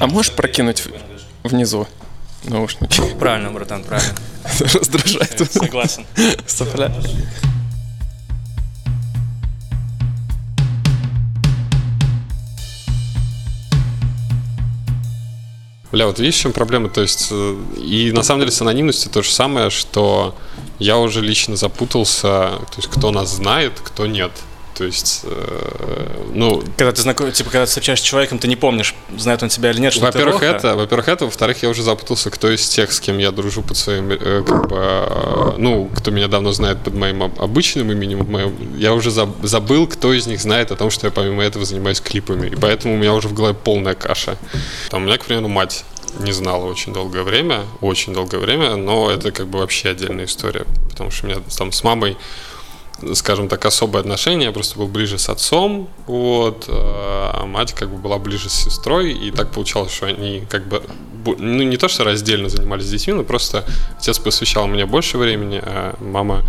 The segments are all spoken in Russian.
А можешь прокинуть внизу наушники? Правильно, братан, правильно. Раздражает. Согласен. Сопля. Бля, вот видишь, в чем проблема? То есть, э, и на самом деле с анонимностью то же самое, что я уже лично запутался, то есть, кто нас знает, кто нет. То есть, э, ну... Когда ты знаком, типа, когда ты встречаешься с человеком, ты не помнишь, знает он тебя или нет, что Во-первых, это, во-первых, это, во-вторых, я уже запутался, кто из тех, с кем я дружу под своим, э, как бы, э, ну, кто меня давно знает под моим об- обычным именем, моим, я уже заб- забыл, кто из них знает о том, что я помимо этого занимаюсь клипами, и поэтому у меня уже в голове полная каша. Там у меня, к примеру, мать не знала очень долгое время, очень долгое время, но это как бы вообще отдельная история, потому что у меня там с мамой скажем так, особые отношения, я просто был ближе с отцом, вот, а мать как бы была ближе с сестрой, и так получалось, что они как бы, ну не то, что раздельно занимались детьми, но просто отец посвящал мне больше времени, а мама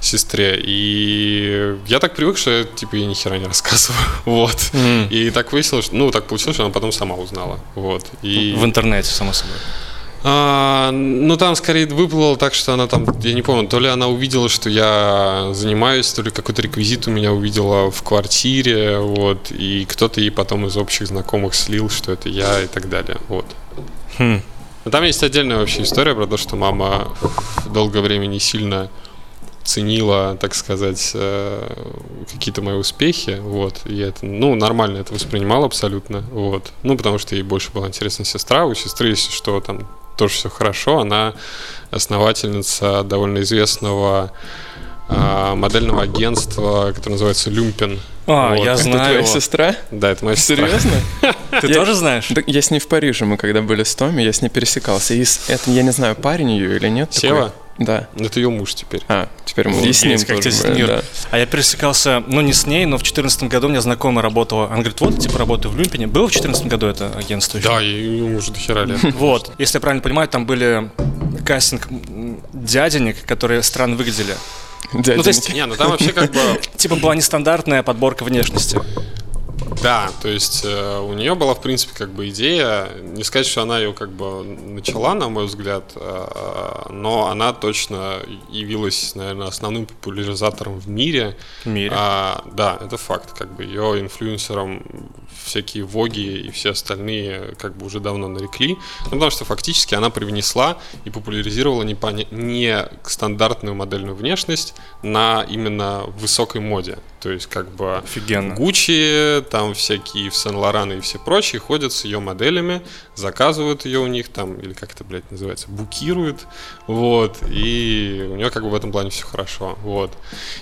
сестре, и я так привык, что я, типа, ей ни хера не рассказываю, вот, Мгм. и так выяснилось, ну, так получилось, что она потом сама узнала, вот, и... В интернете, само собой. А, ну, там скорее выплыло так, что она там, я не помню, то ли она увидела, что я занимаюсь, то ли какой-то реквизит у меня увидела в квартире, вот, и кто-то ей потом из общих знакомых слил, что это я и так далее, вот. Хм. Но там есть отдельная вообще история про то, что мама долгое время не сильно ценила, так сказать, э, какие-то мои успехи, вот, и это, ну, нормально это воспринимал абсолютно, вот, ну, потому что ей больше была интересна сестра, у сестры, если что, там тоже все хорошо, она основательница довольно известного а, модельного агентства, которое называется Люмпен. А, Вот. я Это знаю Твоя его. сестра? Да, это моя сестра. Серьезно? Ты тоже знаешь? Я с ней в Париже, мы когда были с Томи, я с ней пересекался. И это, я не знаю, парень ее или нет. Сева? Да. Это ее муж теперь. А, теперь мы Офигеть, и с ним как тоже были, мир. да. А я пересекался, ну не с ней, но в 2014 году у меня знакомая работала. Она говорит, вот, типа, работаю в Люмпене. Было в 2014 году это агентство еще? Да, и ее мужу до хера лет. Вот, если я правильно понимаю, там были кастинг дяденек, которые странно выглядели. Дяденьки. Ну, то есть, Не, ну там вообще как бы... типа, была нестандартная подборка внешности. Да, то есть э, у нее была, в принципе, как бы идея, не сказать, что она ее как бы начала, на мой взгляд, э, но она точно явилась, наверное, основным популяризатором в мире. В мире. А, да, это факт, как бы ее инфлюенсером всякие Воги и все остальные как бы уже давно нарекли, ну, потому что фактически она привнесла и популяризировала не, поня- не стандартную модельную внешность на именно высокой моде. То есть как бы Офигенно. Гуччи, там всякие в Сен-Лоран и все прочие ходят с ее моделями, заказывают ее у них там, или как это, блядь, называется, букируют, вот, и у нее как бы в этом плане все хорошо, вот.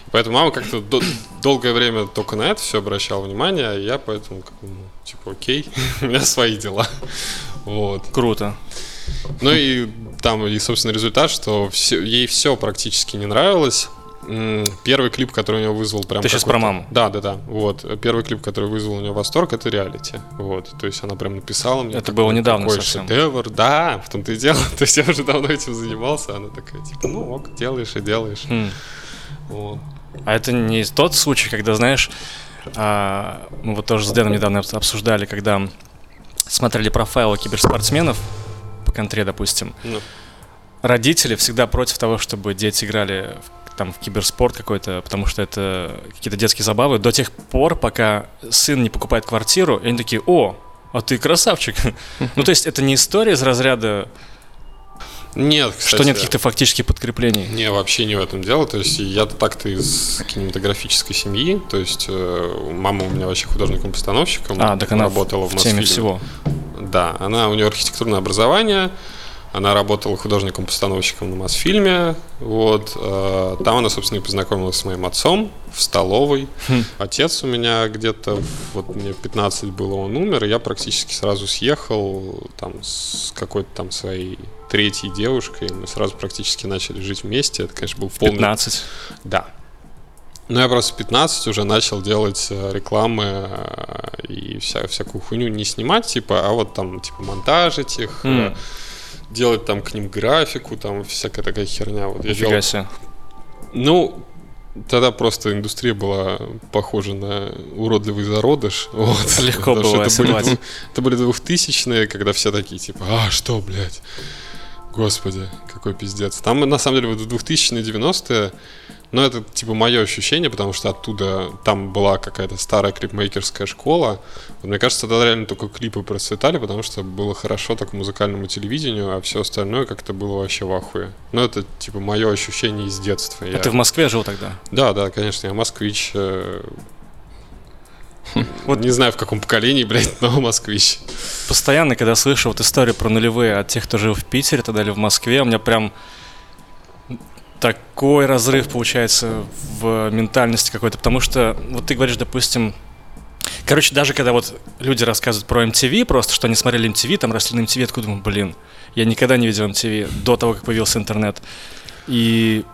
И поэтому мама как-то до- долгое время только на это все обращала внимание, а я поэтому, как ну, типа, окей, у меня свои дела, вот. Круто. Ну и там, и, собственно, результат, что всё- ей все практически не нравилось. Первый клип, который у нее вызвал прям... Ты какой-то- про маму? Да, да, да. Вот. Первый клип, который вызвал у нее восторг, это реалити. Вот. То есть она прям написала мне... Это было недавно такой совсем. шедевр. Да, в том-то и дело. То есть я уже давно этим занимался. Она такая, типа, ну ок, делаешь и делаешь. Хм. Вот. А это не тот случай, когда, знаешь, а, мы вот тоже с Дэном недавно обс- обсуждали, когда смотрели профайлы киберспортсменов по контре, допустим, Ну, родители всегда против того, чтобы дети играли в, там, в киберспорт какой-то, потому что это какие-то детские забавы, до тех пор, пока сын не покупает квартиру, и они такие, о, а ты красавчик. Ну, то есть это не история из разряда, Нет, кстати, что нет каких-то фактических подкреплений. Не, вообще не в этом дело. То есть я-то так-то из кинематографической семьи. То есть э, мама у меня вообще художником-постановщиком. А, так она работала в, в, теме всего. Да, она, у нее архитектурное образование, она работала художником-постановщиком на Мосфильме, вот, э, там она, собственно, и познакомилась с моим отцом в столовой. Хм. Отец у меня где-то, вот мне 15 было, он умер, и я практически сразу съехал там с какой-то там своей третьей девушкой, мы сразу практически начали жить вместе, это, конечно, был полный... 15. Да. Ну, я просто в 15 уже начал делать э, рекламы э, и вся, всякую хуйню не снимать, типа, а вот там, типа, монтажить их, М. делать там к ним графику, там всякая такая херня. Вот я делал- себе. Ну, Тогда просто индустрия была похожа на уродливый зародыш. Вот. Легко было это были, это были двухтысячные, когда все такие, типа, а, что, блядь? Господи, какой пиздец. Там, на самом деле, вот в 2000-е, 90-е, ну, это, типа, мое ощущение, потому что оттуда, там была какая-то старая клипмейкерская школа. Вот, мне кажется, тогда реально только клипы процветали, потому что было хорошо так музыкальному телевидению, а все остальное как-то было вообще в ахуе. Ну, это, типа, мое ощущение из детства. А Я- ты в Москве жил тогда? да, да, конечно, я москвич. э, Вот- Не знаю, в каком поколении, блядь, но москвич. Постоянно, когда слышу вот историю про нулевые от тех, кто жил в Питере тогда или в Москве, у меня прям такой разрыв получается в ментальности какой-то, потому что вот ты говоришь, допустим, короче, даже когда вот люди рассказывают про MTV, просто что они смотрели MTV, там росли на MTV, такой думаю, блин, я никогда не видел MTV до того, как появился интернет. И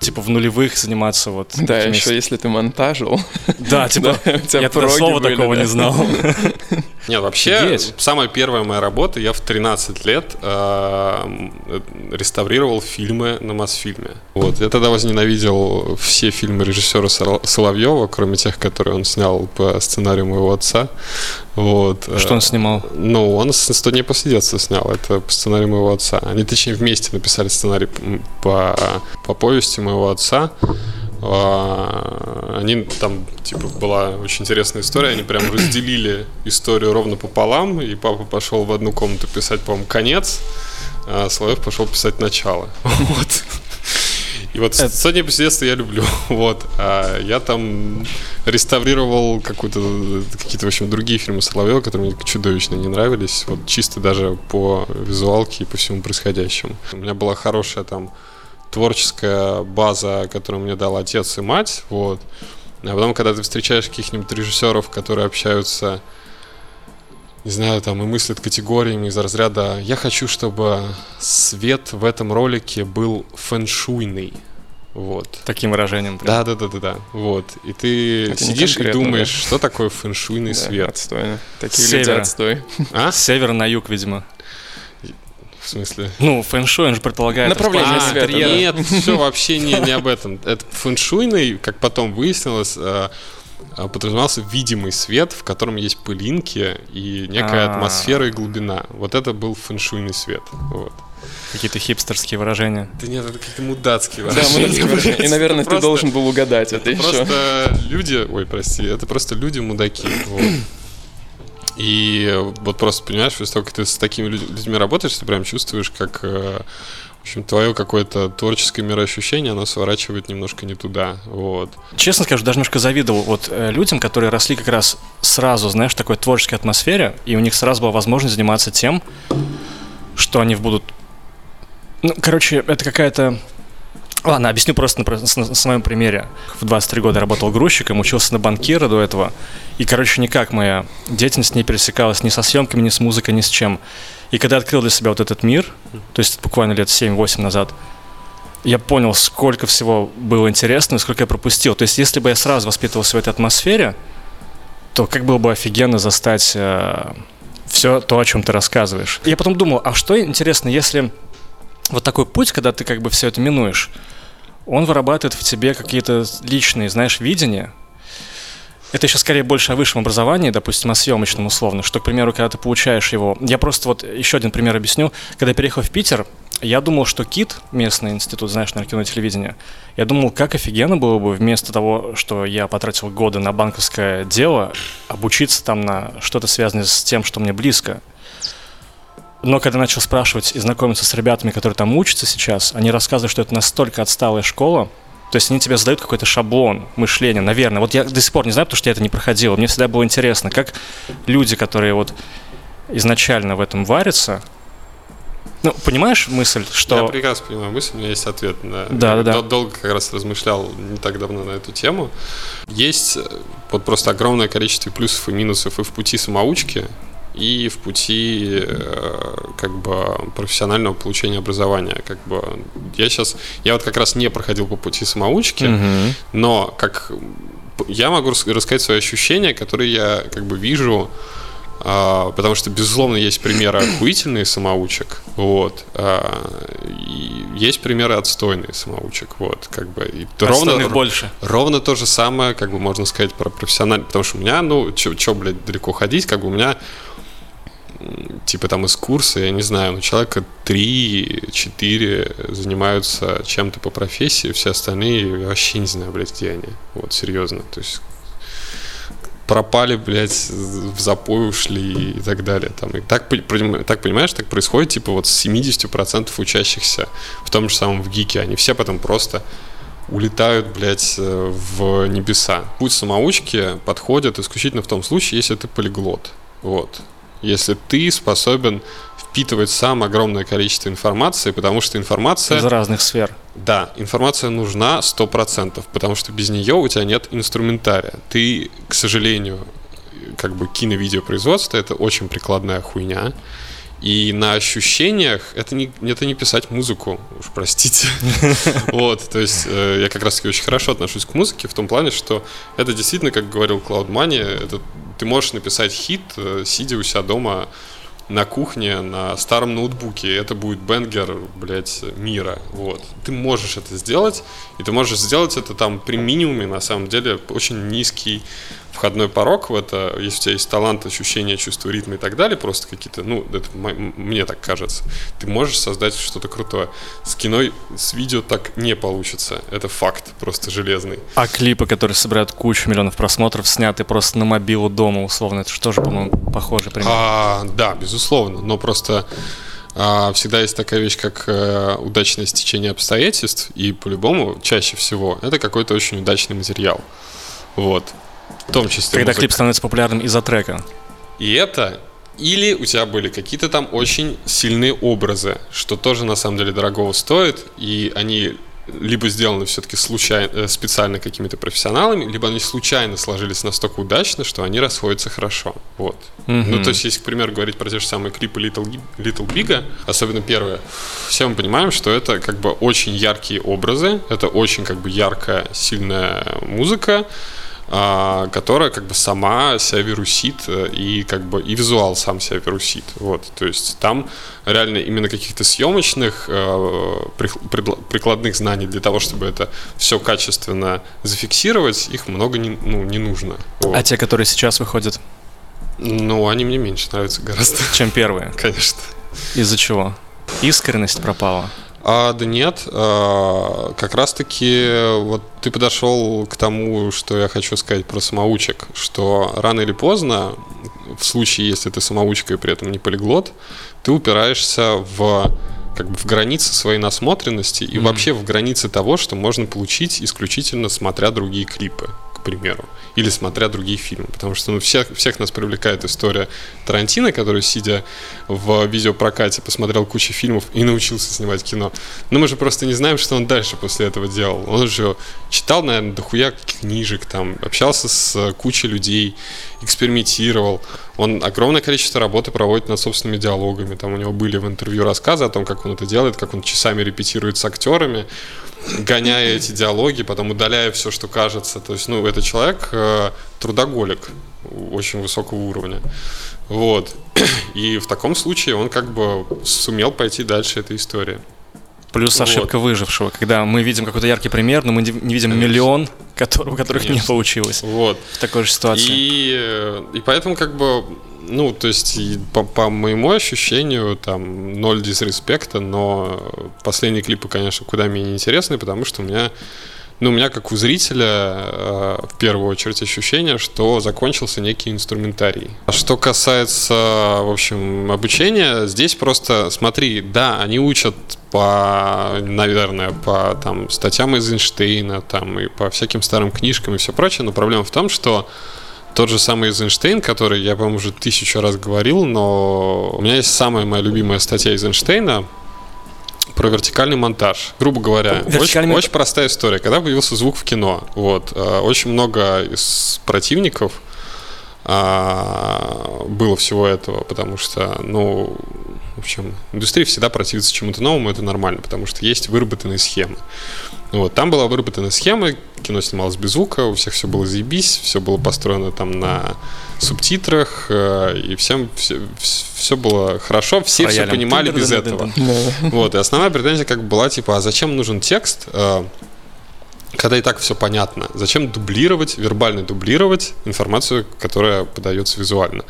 типа в нулевых заниматься вот Да, такими еще если ты монтажил. Да, типа, Да, я тогда слова были, такого да. не знал. Нет, вообще, Офигеть. самая первая моя работа, я в 13 лет э, реставрировал фильмы на Мосфильме. Вот, я тогда возненавидел все фильмы режиссера Соловьева, кроме тех, которые он снял по сценарию моего отца. Вот. э, Что он снимал? Ну, он с 100 дней после детства снял, это по сценарию моего отца. Они, точнее, вместе написали сценарий по, по повести моего отца. А, Они там, типа, была очень интересная история. Они прям разделили историю ровно пополам, и папа пошел в одну комнату писать, по-моему, конец, а Соловьев пошел писать начало. Вот. И вот Это- «100 дней после детства» я люблю. Вот. А я там реставрировал какую-то, какие-то, в общем, другие фильмы Соловьева, которые мне чудовищно не нравились. Вот чисто даже по визуалке и по всему происходящему. У меня была хорошая там творческая база, которую мне дал отец и мать. Вот. А потом, когда ты встречаешь каких-нибудь режиссеров, которые общаются не знаю, там и мыслят категориями из разряда «Я хочу, чтобы свет в этом ролике был фэншуйный». Вот. Таким выражением. прям. Да, да, да, да, да. Вот. И ты Это сидишь и думаешь, да. что такое фэншуйный Да, свет. Отстойно. Такие люди отстой. А? С севера на юг, видимо. В смысле? Ну, фэншуй, он же предполагает... Направление расположение света, нет, все вообще не, не об этом. Это фэншуйный, как потом выяснилось, э, подразумевался видимый свет, в котором есть пылинки и некая А. атмосфера и глубина. Вот это был фэншуйный свет. Вот. Какие-то хипстерские выражения. Да нет, это какие-то мудацкие Да, выражения. И, наверное, ты должен был угадать это еще. Просто люди, ой, прости, это просто люди мудаки. вот. И вот просто понимаешь, того, как ты с такими люд- людьми работаешь, ты прям чувствуешь, как э, в общем, твое какое-то творческое мироощущение, оно сворачивает немножко не туда. Вот. Честно скажу, даже немножко завидовал вот э, людям, которые росли как раз сразу, знаешь, в такой творческой атмосфере, и у них сразу была возможность заниматься тем, что они будут... Ну, короче, это какая-то... Ладно, объясню просто на, с- на своем примере. В 23 года работал грузчиком, учился на банкира до этого. И, короче, никак моя деятельность не пересекалась ни со съемками, ни с музыкой, ни с чем. И когда открыл для себя вот этот мир, то есть буквально лет 7-8 назад, я понял, сколько всего было интересного, и сколько я пропустил. То есть, если бы я сразу воспитывался в этой атмосфере, то как было бы офигенно застать все то, о чем ты рассказываешь. Я потом думал, а что интересно, если вот такой путь, когда ты как бы все это минуешь, он вырабатывает в тебе какие-то личные, знаешь, видения. Это еще скорее больше о высшем образовании, допустим, о съемочном условно, что, к примеру, когда ты получаешь его... Я просто вот еще один пример объясню. Когда я переехал в Питер, я думал, что КИТ, местный институт, знаешь, на кино и телевидение, я думал, как офигенно было бы вместо того, что я потратил годы на банковское дело, обучиться там на что-то связанное с тем, что мне близко. Но когда начал спрашивать и знакомиться с ребятами, которые там учатся сейчас, они рассказывают, что это настолько отсталая школа, то есть они тебе задают какой-то шаблон мышления, наверное. Вот я до сих пор не знаю, потому что я это не проходил. Мне всегда было интересно, как люди, которые вот изначально в этом варятся, ну, понимаешь мысль, что... Я прекрасно понимаю мысль, у меня есть ответ на... Да, да, да. Дол- Долго как раз размышлял не так давно на эту тему. Есть э, вот просто огромное количество плюсов и минусов и в пути самоучки, и в пути э, как бы профессионального получения образования. Как бы я сейчас, я вот как раз не проходил по пути самоучки, Мгм. но как я могу рас- рассказать свои ощущения, которые я как бы вижу А, потому что, безусловно, есть примеры охуительные самоучек, вот, а, и есть примеры отстойные самоучек, вот, как бы. И ровно, больше. Ровно то же самое, как бы можно сказать про профессиональный, потому что у меня, ну, чё, блядь, далеко ходить, как бы у меня типа там из курса, я не знаю, ну, человека 3-4 занимаются чем-то по профессии, все остальные вообще не знаю, блядь, где они. Вот, серьезно. То есть пропали, блядь, в запой ушли и так далее. Там, и так, так понимаешь, так происходит, типа, вот с 70% учащихся в том же самом в ГИКе. Они все потом просто улетают, блядь, э, в небеса. Путь самоучки подходит исключительно в том случае, если ты полиглот. Вот. Если ты способен впитывать сам огромное количество информации, потому что информация... Из разных сфер. Да, информация нужна 100%, потому что без нее у тебя нет инструментария. Ты, к сожалению, как бы кино-видеопроизводство — это очень прикладная хуйня. И на ощущениях это не, это не писать музыку, уж простите. Вот, то есть э, я как раз-таки очень хорошо отношусь к музыке в том плане, что это действительно, как говорил Cloud Money, это ты можешь написать хит, э, сидя у себя дома на кухне на старом ноутбуке. Это будет бенгер, блядь, мира. Вот. Ты можешь это сделать, и ты можешь сделать это там при минимуме, на самом деле, очень низкий входной порог в это, если у тебя есть талант, ощущение, чувство ритма и так далее, просто какие-то, ну, это мне так кажется, ты можешь создать что-то крутое. С кино, с видео так не получится. Это факт, просто железный. А клипы, которые собирают кучу миллионов просмотров, сняты просто на мобилу дома, условно, это же тоже, по-моему, похоже пример. А, да, безусловно, но просто а, всегда есть такая вещь, как э, удачное стечение обстоятельств, и по-любому, чаще всего, это какой-то очень удачный материал. Вот. В том числе Когда музыка. клип становится популярным из-за трека. И это или у тебя были какие-то там очень сильные образы, что тоже на самом деле дорогого стоит, и они либо сделаны все-таки случайно, э, специально какими-то профессионалами, либо они случайно сложились настолько удачно, что они расходятся хорошо. Вот. Mm-hmm. Ну, то есть, если, к примеру, говорить про те же самые клипы Little, Little Big, особенно первые, все мы понимаем, что это как бы очень яркие образы, это очень как бы яркая, сильная музыка, которая как бы сама себя вирусит э, и как бы и визуал сам себя вирусит. Вот, то есть там реально именно каких-то съемочных э, прикладных знаний для того, чтобы это все качественно зафиксировать, их много не, ну, не нужно. Вот. А те, которые сейчас выходят? Ну, они мне меньше нравятся гораздо. Чем первые? Конечно. Из-за чего? Искренность пропала? А, да нет, а, как раз-таки вот ты подошел к тому, что я хочу сказать про самоучек, что рано или поздно, в случае, если ты самоучка и при этом не полиглот, ты упираешься в как бы в границы своей насмотренности и mm-hmm. вообще в границы того, что можно получить исключительно смотря другие клипы примеру, или смотря другие фильмы, потому что ну, всех, всех нас привлекает история Тарантино, который, сидя в видеопрокате, посмотрел кучу фильмов и научился снимать кино. Но мы же просто не знаем, что он дальше после этого делал. Он же читал, наверное, дохуя книжек, там, общался с кучей людей, экспериментировал. Он огромное количество работы проводит над собственными диалогами. Там у него были в интервью рассказы о том, как он это делает, как он часами репетирует с актерами гоняя эти диалоги, потом удаляя все, что кажется. То есть, ну, это человек э, трудоголик очень высокого уровня. Вот. И в таком случае он как бы сумел пойти дальше этой истории. Плюс ошибка вот. выжившего, когда мы видим какой-то яркий пример, но мы не видим Конечно. миллион, который, у которых Конечно. не получилось. Вот. В такой же ситуации. И, э, и поэтому как бы ну, то есть, по, по моему ощущению, там, ноль дисреспекта, но последние клипы, конечно, куда менее интересные, потому что у меня, ну, у меня, как у зрителя, э, в первую очередь ощущение, что закончился некий инструментарий. А что касается, в общем, обучения, здесь просто, смотри, да, они учат по, наверное, по там статьям из Эйнштейна, там, и по всяким старым книжкам и все прочее, но проблема в том, что тот же самый Эйзенштейн, который я, по-моему, уже тысячу раз говорил, но у меня есть самая моя любимая статья Эйзенштейна про вертикальный монтаж. Грубо говоря, очень, очень простая история. Когда появился звук в кино, вот, э, очень много из противников а, было всего этого, потому что, ну, в общем, индустрия всегда противится чему-то новому, это нормально, потому что есть выработанные схемы. Вот, там была выработана схема, кино снималось без звука, у всех все было заебись, все было построено там на субтитрах, э, и всем все, все было хорошо, все все Роялем. понимали без этого. Вот, и основная претензия как бы была, типа, а зачем нужен текст, э, когда и так все понятно? Зачем дублировать, вербально дублировать информацию, которая подается визуально?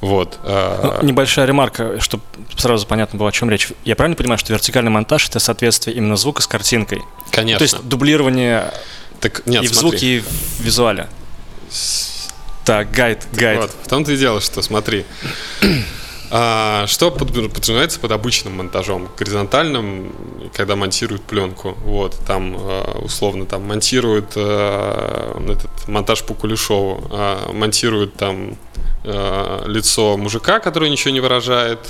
Вот. э, Ну, небольшая ремарка, чтобы сразу понятно было, о чем речь. Я правильно понимаю, что вертикальный монтаж это соответствие именно звука с картинкой? Конечно. То есть дублирование так, нет, и в смотри. звуке, и в визуале. Так, гайд, гайд. Вот, в том-то и дело, что смотри. А, что под- подразумевается под обычным монтажом? Горизонтальным, когда монтируют пленку. Вот, там э, условно там монтируют э, этот монтаж по Кулешову, а, монтируют там э, лицо мужика, который ничего не выражает,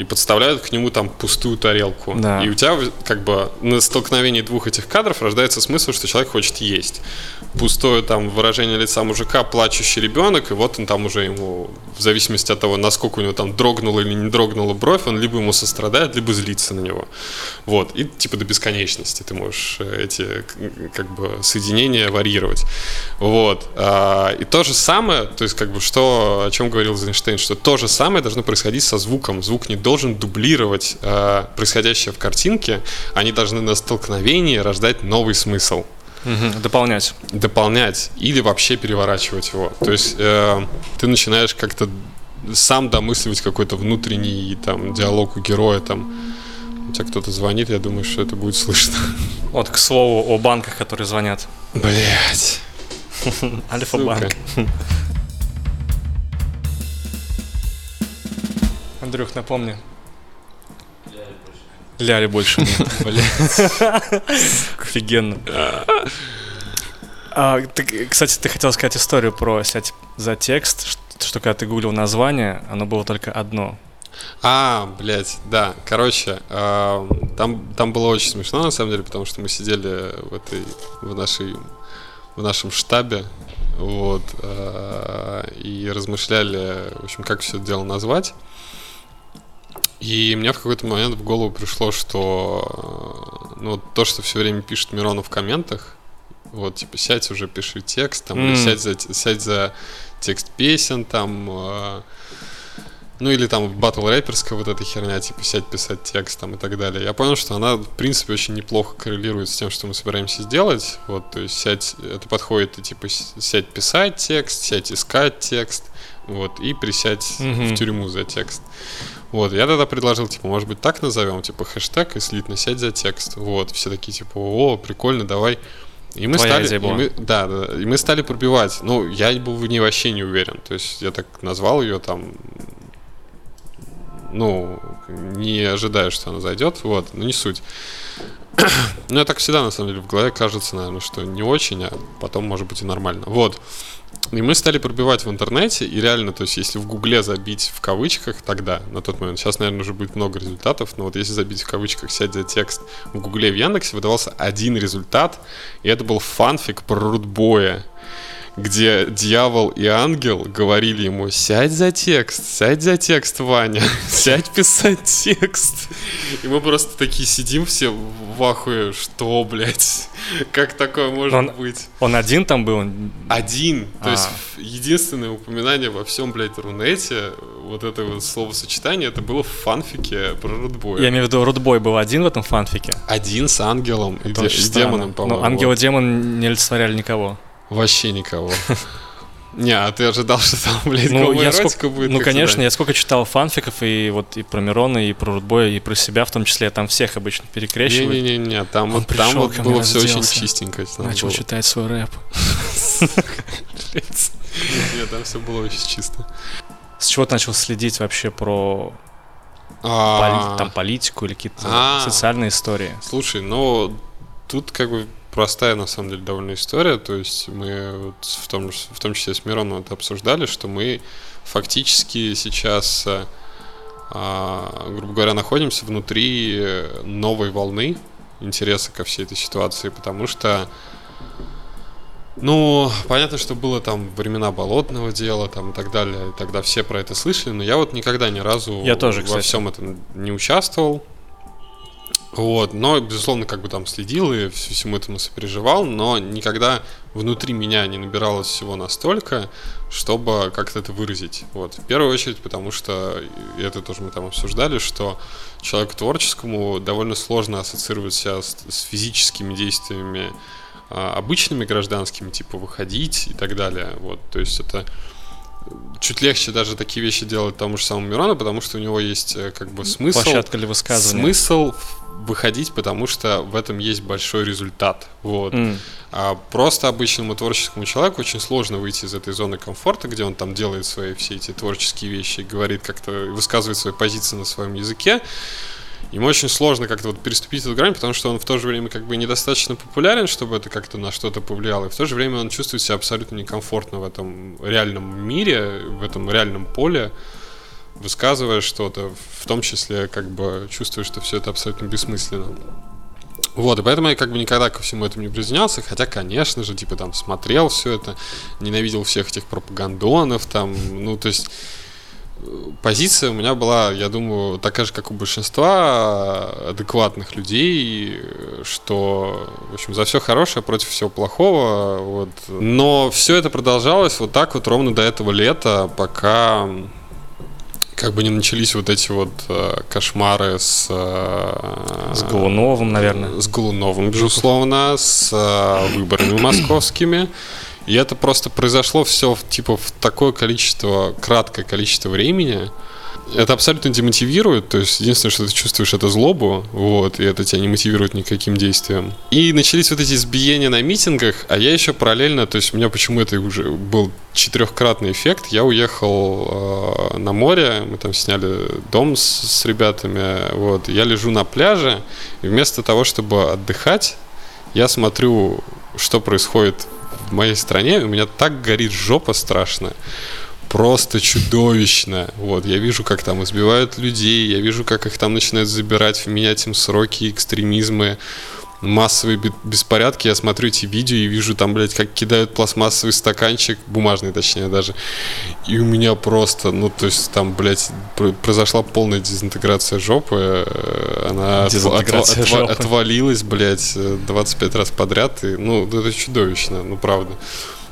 и подставляют к нему там пустую тарелку. Да. И у тебя как бы на столкновении двух этих кадров рождается смысл, что человек хочет есть. Пустое там выражение лица мужика, плачущий ребенок, и вот он там уже ему, в зависимости от того, насколько у него там дрогнула или не дрогнула бровь, он либо ему сострадает, либо злится на него. Вот. И типа до бесконечности ты можешь э, эти как бы соединения варьировать. Вот. А, И то же самое, то есть как бы что, о чем говорил Эйзенштейн, что то же самое должно происходить со звуком. Звук не должен дублировать э, происходящее в картинке, они должны на столкновении рождать новый смысл Мгм, Дополнять. дополнять или вообще переворачивать его. То есть э, ты начинаешь как-то сам домысливать какой-то внутренний там диалог у героя там. У тебя кто-то звонит, я думаю, что это будет слышно. Вот, к слову, о банках, которые звонят. Блять. Альфа-банк. Андрюх, напомни. Ляли больше нет. Блять. Офигенно. А, ты, кстати, ты хотел сказать историю про сядь за текст, что, что когда ты гуглил название, оно было только одно. А, блядь, да. Короче, э, там, там было очень смешно, на самом деле, потому что мы сидели в этой, в нашей, в нашем штабе, вот, э, и размышляли, в общем, как все это дело назвать. И мне в какой-то момент в голову пришло, что э, ну, то, что все время пишет Миронов в комментах, вот, типа, сядь уже, пиши текст, там, или М. сядь за, сядь за текст песен, там, э, ну или там батл рэперская вот эта херня, типа сядь писать текст там и так далее. Я понял, что она, в принципе, очень неплохо коррелирует с тем, что мы собираемся сделать. Вот, то есть сядь, это подходит и типа сядь писать текст, сядь искать текст, вот, и присядь Мгм. в тюрьму за текст. Вот, я тогда предложил, типа, может быть, так назовем, типа, хэштег и слитно сядь за текст. Вот, все такие, типа, о, прикольно, давай. И мы Твоя стали, и мы- да, да, и мы стали пробивать. Ну, я был в ней вообще не уверен. То есть я так назвал ее там, ну, не ожидаю, что она зайдет, вот, но не суть. Ну, я так всегда, на самом деле, в голове кажется, наверное, что не очень, а потом, может быть, и нормально. Вот. И мы стали пробивать в интернете, и реально, то есть, если в Гугле забить в кавычках тогда, на тот момент, сейчас, наверное, уже будет много результатов, но вот если забить в кавычках, сядь за текст в Гугле, в Яндексе, выдавался один результат, и это был фанфик про рудбоя где дьявол и ангел говорили ему «Сядь за текст, сядь за текст, Ваня, сядь писать текст». И мы просто такие сидим все в ахуе, что, блядь, как такое может Он- быть? Он один там был? Один, то А. есть единственное упоминание во всем, блядь, Рунете, вот это вот словосочетание, это было в фанфике про Рудбоя. Я имею в виду, Рудбой был один в этом фанфике. Один с ангелом и, Это де- очень и демоном, по-моему. Но ангел и демон не олицетворяли никого. Вообще никого. Не, а ты ожидал, что там, блядь, Ну, я сколько, будет? ну конечно, задание? я сколько читал фанфиков, и вот и про Мирона, и про Рудбоя, и про себя в том числе, там всех обычно перекрещивают. Не-не-не, там, Он там вот было все очень чистенько. Начал было. читать свой рэп. Нет, там все было очень чисто. С чего ты начал следить вообще про А, там, политику или какие-то А. социальные истории? Слушай, ну тут как бы простая на самом деле довольно история. То есть мы вот в том, в том числе с Мироном это обсуждали, что мы фактически сейчас, э, а, грубо говоря, находимся внутри новой волны интереса ко всей этой ситуации, потому что ну, понятно, что было там времена болотного дела там и так далее, и тогда все про это слышали, но я вот никогда ни разу Я тоже, во кстати. всем этом не участвовал. Вот, но, безусловно, как бы там следил и всему этому сопереживал, но никогда внутри меня не набиралось всего настолько, чтобы как-то это выразить. Вот. В первую очередь, потому что, и это тоже мы там обсуждали, что человеку творческому довольно сложно ассоциировать себя с, с физическими действиями а, обычными гражданскими, типа выходить и так далее. Вот, то есть это чуть легче даже такие вещи делать тому же самому Мирону, потому что у него есть э, как бы смысл. Площадка для высказывания. Смысл выходить, потому что в этом есть большой результат. Вот. Mm. А просто обычному творческому человеку очень сложно выйти из этой зоны комфорта, где он там делает свои все эти творческие вещи, говорит как-то, высказывает свои позиции на своем языке. Ему очень сложно как-то вот переступить эту грань, потому что он в то же время как бы недостаточно популярен, чтобы это как-то на что-то повлияло, и в то же время он чувствует себя абсолютно некомфортно в этом реальном мире, в этом реальном поле, высказывая что-то, в том числе как бы чувствуя, что все это абсолютно бессмысленно. Вот, и поэтому я как бы никогда ко всему этому не присоединялся, хотя, конечно же, типа там смотрел все это, ненавидел всех этих пропагандонов, там, ну, то есть позиция у меня была, я думаю, такая же, как у большинства адекватных людей, что, в общем, за все хорошее против всего плохого. Вот. Но все это продолжалось вот так вот ровно до этого лета, пока как бы не начались вот эти вот э, кошмары с... Э, с Голуновым, наверное. С Голуновым, безусловно, с э, выборами московскими. И это просто произошло все типа в такое количество, краткое количество времени. Это абсолютно демотивирует, то есть единственное, что ты чувствуешь, это злобу, вот, и это тебя не мотивирует никаким действием. И начались вот эти избиения на митингах, а я еще параллельно, то есть у меня почему это уже был четырехкратный эффект, я уехал э, на море, мы там сняли дом с, с ребятами, вот, я лежу на пляже, и вместо того, чтобы отдыхать, я смотрю, что происходит в моей стране, у меня так горит жопа страшно. Просто чудовищно. Вот, я вижу, как там избивают людей, я вижу, как их там начинают забирать, менять им сроки, экстремизмы массовые беспорядки, я смотрю эти видео и вижу там, блядь, как кидают пластмассовый стаканчик, бумажный точнее даже, и у меня просто, ну, то есть там, блядь, произошла полная дезинтеграция жопы, э, она дезинтеграция отва- отва- отвалилась, блядь, 25 раз подряд, и, ну, это чудовищно, ну, правда.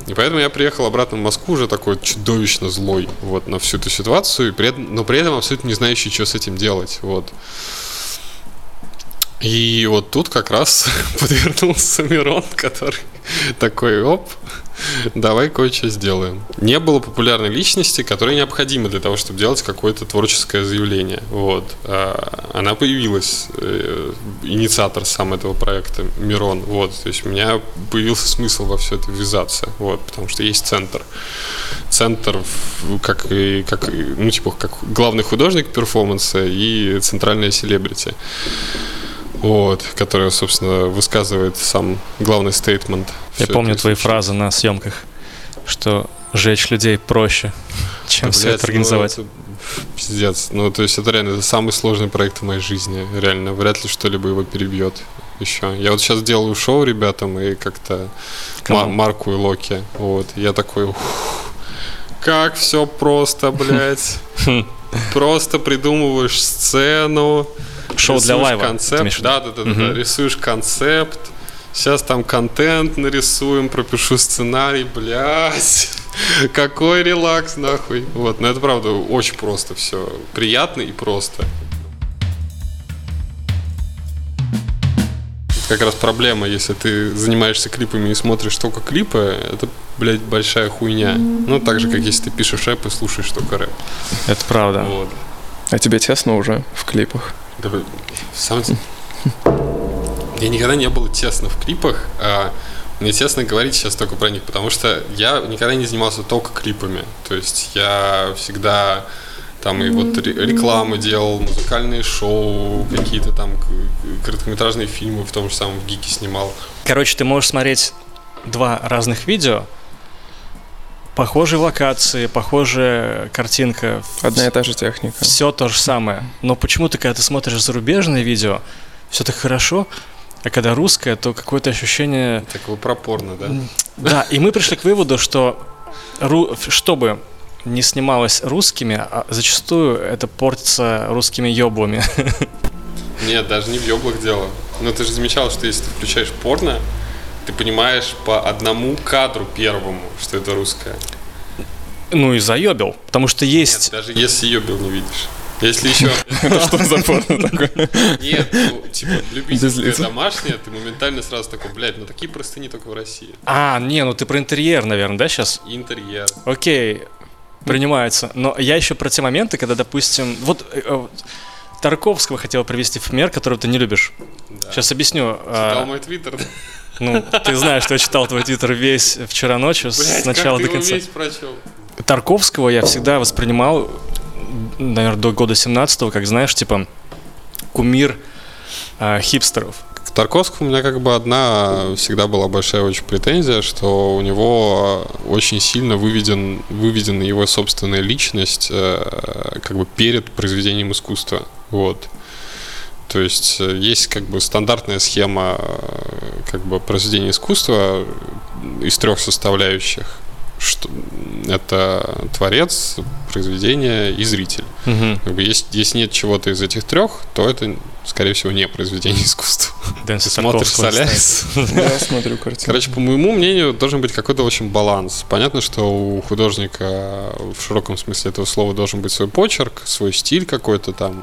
И поэтому я приехал обратно в Москву уже такой чудовищно злой вот на всю эту ситуацию, и при этом, но при этом абсолютно не знающий, что с этим делать. Вот. И вот тут как раз подвернулся Мирон, который такой, оп, давай кое-что сделаем. Не было популярной личности, которая необходима для того, чтобы делать какое-то творческое заявление. Вот. А она появилась, э, инициатор сам этого проекта, Мирон. Вот. То есть у меня появился смысл во все это ввязаться. Вот. Потому что есть центр. Центр, как, как, ну, типа, как главный художник перформанса и центральная селебрити вот, которая, собственно, высказывает сам главный стейтмент. Я помню твои фразы на съемках, что жечь людей проще, чем да, все блядь, это организовать. Ну, это пиздец. Ну, то есть это реально это самый сложный проект в моей жизни. Реально, вряд ли что-либо его перебьет еще. Я вот сейчас делаю шоу ребятам и как-то Марку и Локи. Вот. Я такой, ух, как все просто, блядь. Просто придумываешь сцену, Шоу для лайва. Концепт, да, да, да, угу. да, рисуешь концепт. Сейчас там контент нарисуем, пропишу сценарий, блядь. Какой релакс, нахуй. Вот, но это правда очень просто все. Приятно и просто. как раз проблема, если ты занимаешься клипами и смотришь только клипы, это, блядь, большая хуйня. Ну, так же, как если ты пишешь рэп и слушаешь только рэп. Это правда. Вот. А тебе тесно уже в клипах? Да, сам... Я никогда не был тесно в клипах. А мне тесно говорить сейчас только про них, потому что я никогда не занимался только клипами. То есть я всегда там и вот рекламы делал, музыкальные шоу, какие-то там короткометражные фильмы в том же самом Гике снимал. Короче, ты можешь смотреть два разных видео, похожие локации, похожая картинка. Одна и та же техника. Все то же самое. Но почему-то, когда ты смотришь зарубежное видео, все так хорошо, а когда русское, то какое-то ощущение... Такого пропорно, да? Да, и мы пришли к выводу, что чтобы не снималось русскими, а зачастую это портится русскими ёблами. Нет, даже не в еблах дело. Но ты же замечал, что если ты включаешь порно, ты понимаешь по одному кадру первому, что это русское. Ну и заебил, потому что есть... Нет, даже если ебил не видишь. Если еще... Это что за порно такое? Нет, ну, типа, любительское домашнее, ты моментально сразу такой, блядь, ну такие простыни только в России. А, не, ну ты про интерьер, наверное, да, сейчас? Интерьер. Окей, принимается. Но я еще про те моменты, когда, допустим, вот э, э, Тарковского хотел привести в пример, которого ты не любишь. Да. Сейчас объясню. Читал А, мой твиттер. Ну, ты знаешь, что я читал твой твиттер весь вчера ночью, с Блядь, начала как до ты его конца. весь прочел? Тарковского я всегда воспринимал, наверное, до года 17 как, знаешь, типа кумир а, хипстеров. К Тарковскому у меня как бы одна всегда была большая очень претензия, что у него очень сильно выведен, выведена его собственная личность э, как бы перед произведением искусства. Вот. То есть э, есть как бы стандартная схема э, как бы произведения искусства из трех составляющих. Что, это творец, произведение и зритель. Угу. Как бы если, если нет чего-то из этих трех, то это, скорее всего, не произведение искусства. Дэнси смотришь «Солярис». Я смотрю картину. Короче, по моему мнению, должен быть какой-то очень баланс. Понятно, что у художника в широком смысле этого слова должен быть свой почерк, свой стиль какой-то там.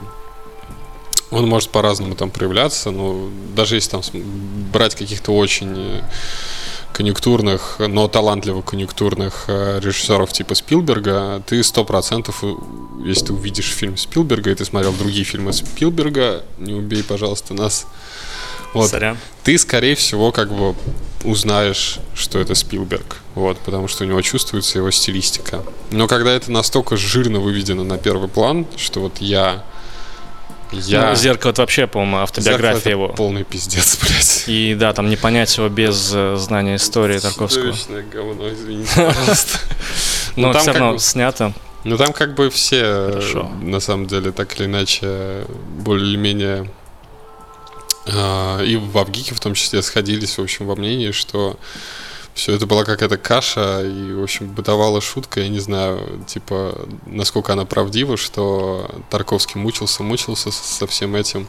Он может по-разному там проявляться, но даже если там брать каких-то очень э, конъюнктурных, но талантливо конъюнктурных э, режиссеров типа Спилберга, ты сто процентов, если ты увидишь фильм Спилберга, и ты смотрел другие фильмы Спилберга, не убей, пожалуйста, нас. Вот, Сорян. ты, скорее всего, как бы узнаешь, что это Спилберг, вот, потому что у него чувствуется его стилистика. Но когда это настолько жирно выведено на первый план, что вот я... Я... Ну, зеркало это вообще, по-моему, Зеркало автобиография это его. полный пиздец, блядь. И да, там не понять его без э, знания истории Тарковского. Чудовищное говно, извините, пожалуйста. Но там все как равно снято. Ну там как бы все, э, Хорошо. на самом деле, так или иначе, более или менее а, и в Авгике в том числе сходились, в общем, во мнении, что все это была какая-то каша, и, в общем, бытовала шутка, я не знаю, типа, насколько она правдива, что Тарковский мучился, мучился со, всем этим,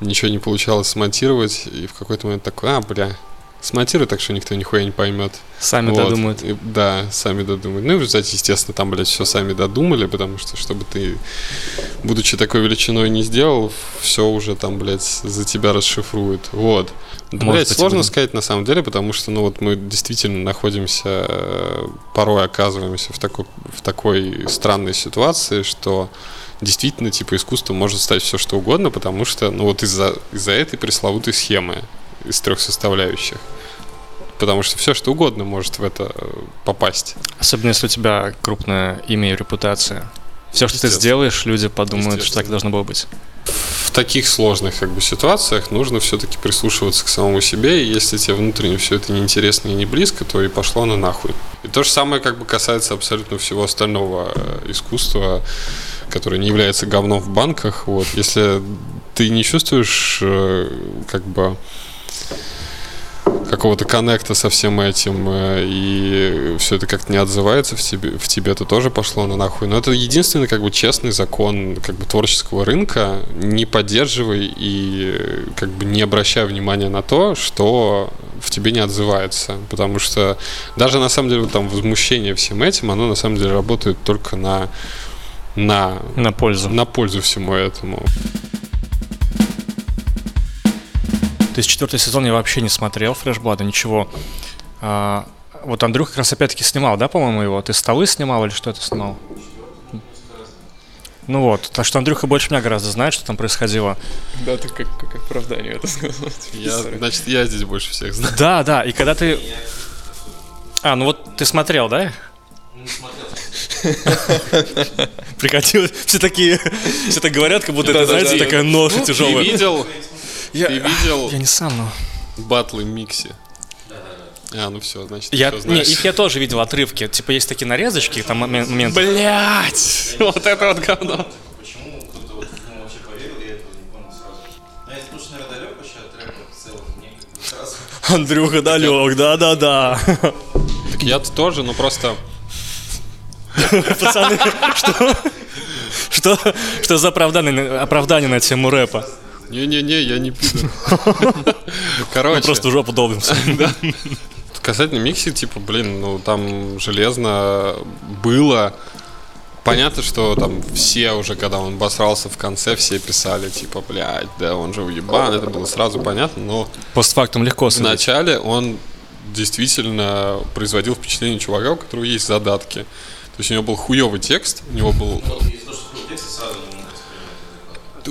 ничего не получалось смонтировать, и в какой-то момент такой, а, бля, смонтируй так, что никто нихуя не поймет. Сами Вот. додумают. И- Да, сами додумают. Ну и в результате, естественно, там, блядь, все сами додумали, потому что, чтобы ты, будучи такой величиной, не сделал, все уже там, блядь, за тебя расшифруют. Вот. Да, Может блядь, сложно будем. сказать на самом деле, потому что, ну вот мы действительно находимся, э, порой оказываемся в такой, в такой странной ситуации, что действительно, типа, искусство может стать все что угодно, потому что, ну вот из-за из этой пресловутой схемы из трех составляющих. Потому что все что угодно может в это э, попасть. Особенно если у тебя крупное имя и репутация. Все, что ты сделаешь, люди подумают, что так должно было быть. В таких сложных как бы ситуациях нужно все-таки прислушиваться к самому себе, и если тебе внутренне все это неинтересно и не близко, то и пошло на нахуй. И то же самое как бы касается абсолютно всего остального э, искусства, которое не является говном в банках. Вот. Если ты не чувствуешь э, как бы какого-то коннекта со всем этим, э, и все это как-то не отзывается в тебе, в тебе, то тоже пошло на нахуй. Но это единственный как бы честный закон как бы творческого рынка. Не поддерживай и как бы не обращай внимания на то, что в тебе не отзывается. Потому что даже на самом деле там возмущение всем этим, оно на самом деле работает только на на, На пользу. на пользу всему этому. То есть четвертый сезон я вообще не смотрел Фрешблада, ничего. А, вот Андрюх как раз опять-таки снимал, да, по-моему, его? Ты столы снимал или что ты снимал? Ну вот, так что Андрюха больше меня гораздо знает, что там происходило. Да, ты как, как оправдание это сказал. Я, значит, я здесь больше всех знаю. Да, да, и когда ты... А, ну вот ты смотрел, да? Приходилось, все такие, все так говорят, как будто это, знаете, такая ноша Ты тяжелая. видел, Я, ты видел я не сам, но... батлы Микси? А, ну все, значит, Я, всё не, их я тоже видел отрывки. Типа есть такие нарезочки, там момен- моменты. Блять! Вот это вот говно. Почему кто-то вот ну, вообще поверил, я этого не понял сразу. Я потому что, наверное, далек вообще от рэпа в целом, мне как бы сразу. Андрюха далек, да-да-да. Так я-то тоже, но просто... Пацаны, что? Что, что за оправдание, оправдание на тему рэпа? Не-не-не, я не пидор. Мы Короче, просто жопу долбимся. касательно микси, типа, блин, ну там железно было. Понятно, что там все уже, когда он обосрался в конце, все писали, типа, блядь, да он же уебан, это было сразу понятно, но Постфактум легко в судить. начале он действительно производил впечатление чувака, у которого есть задатки. То есть у него был хуёвый текст, у него был...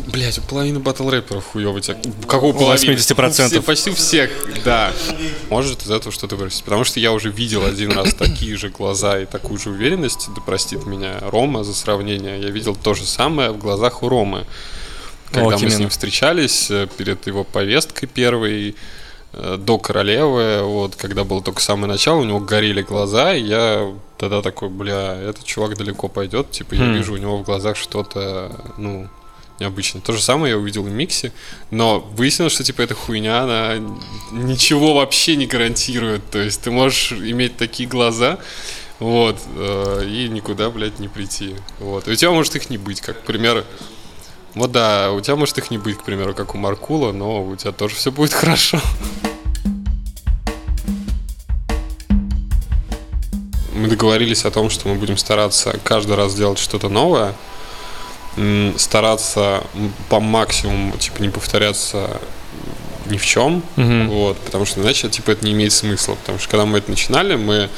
Блять, у половины батл рэперов хуёвый текст. Какого половины? 80%. У все- почти у всех, да. Может из этого что-то вырастет. Потому что я уже видел один раз такие же глаза и такую же уверенность, да простит меня Рома за сравнение. Я видел то же самое в глазах у Ромы. Когда Вот мы с ним встречались э, перед его повесткой первой, э, до королевы, вот, когда было только самое начало, у него горели глаза, и я тогда такой, бля, этот чувак далеко пойдет, типа, я Хм. вижу у него в глазах что-то, ну, необычное. То же самое я увидел в Миксе, но выяснилось, что, типа, эта хуйня, она ничего вообще не гарантирует, то есть ты можешь иметь такие глаза, вот, э, и никуда, блядь, не прийти, вот. И у тебя может их не быть, как, к примеру, вот да, у тебя может их не быть, к примеру, как у Маркула, но у тебя тоже все будет хорошо. Мы договорились о том, что мы будем стараться каждый раз делать что-то новое, стараться по максимуму, типа, не повторяться ни в чем, Мгм. вот, потому что иначе, типа, это не имеет смысла, потому что когда мы это начинали, мы,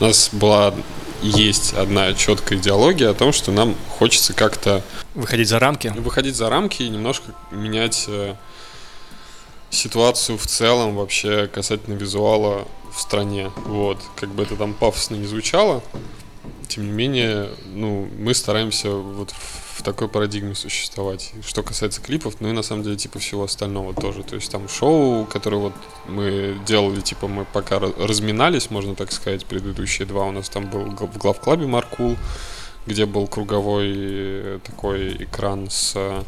у нас была, есть одна четкая идеология о том, что нам хочется как-то Выходить за рамки. выходить за рамки и немножко менять э, ситуацию в целом вообще касательно визуала в стране. Вот, как бы это там пафосно не звучало, тем не менее, ну, мы стараемся вот в, в такой парадигме существовать. Что касается клипов, ну и на самом деле, типа, всего остального тоже. То есть там шоу, которое вот мы делали, типа, мы пока разминались, можно так сказать, предыдущие два. У нас там был в главклабе Маркул, где был круговой э, такой экран с э,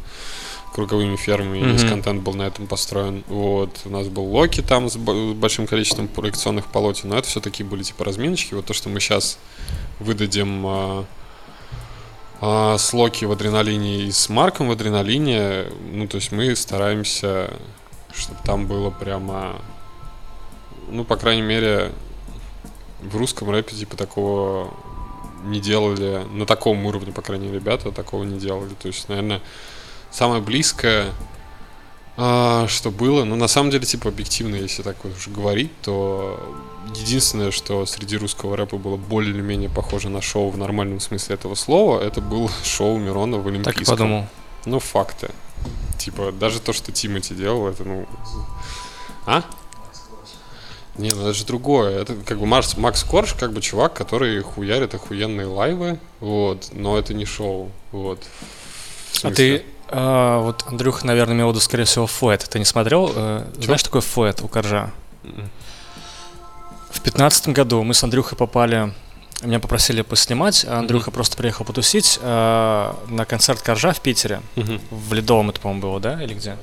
круговыми фермами, весь Мгм. контент был на этом построен. Вот, у нас был Локи там с бо- с большим количеством проекционных полотен, но это все-таки были типа разминочки. Вот то, что мы сейчас выдадим а, с Локи в адреналине и с Марком в адреналине, ну, то есть мы стараемся, чтобы там было прямо, ну, по крайней мере, в русском рэпе типа такого не делали, на таком уровне, по крайней мере, ребята такого не делали. То есть, наверное, самое близкое, а, что было, ну, на самом деле, типа, объективно, если так вот уж говорить, то единственное, что среди русского рэпа было более или менее похоже на шоу в нормальном смысле этого слова, это был шоу Мирона в Так и Олимпийском. подумал. Ну, факты. Типа, даже то, что Тимати делал, это, ну... А? Не, ну это же другое. Это как бы Макс, Макс Корж, как бы чувак, который хуярит охуенные лайвы, вот, но это не шоу, вот. А ты, а, вот Андрюха, наверное, имел в виду, скорее всего, Фуэт. Ты не смотрел? Э, Знаешь, что такое Фуэт у Коржа? Мгм. В пятнадцатом году мы с Андрюхой попали, меня попросили поснимать, а Андрюха просто приехал потусить э, на концерт Коржа в Питере. Мгм. В Ледовом это, по-моему, было, да? Или где?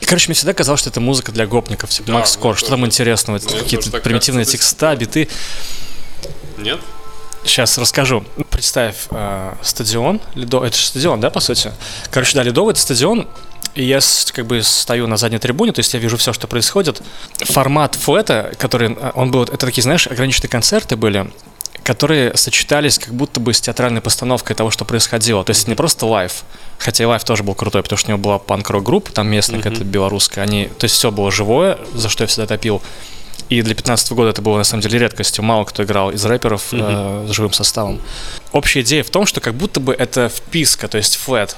И, короче, мне всегда казалось, что это музыка для гопников, типа Да, Макс Корж, что там интересного, какие-то примитивные кажется, текста, биты. Нет? Сейчас расскажу. Представь, э, стадион, Ледо... это же стадион, да, по сути? Короче, да, Ледовый это стадион, и я как бы стою на задней трибуне, то есть я вижу все, что происходит. Формат фуэта, который, э, он был, это такие, знаешь, ограниченные концерты были, которые сочетались как будто бы с театральной постановкой того, что происходило. То есть не просто лайв, хотя и лайв тоже был крутой, потому что у него была панк-рок группа, там местная какая-то белорусская, они, то есть все было живое, за что я всегда топил. И для 15 года это было на самом деле редкостью. Мало кто играл из рэперов э, с живым составом. Общая идея в том, что как будто бы это вписка, то есть флэт,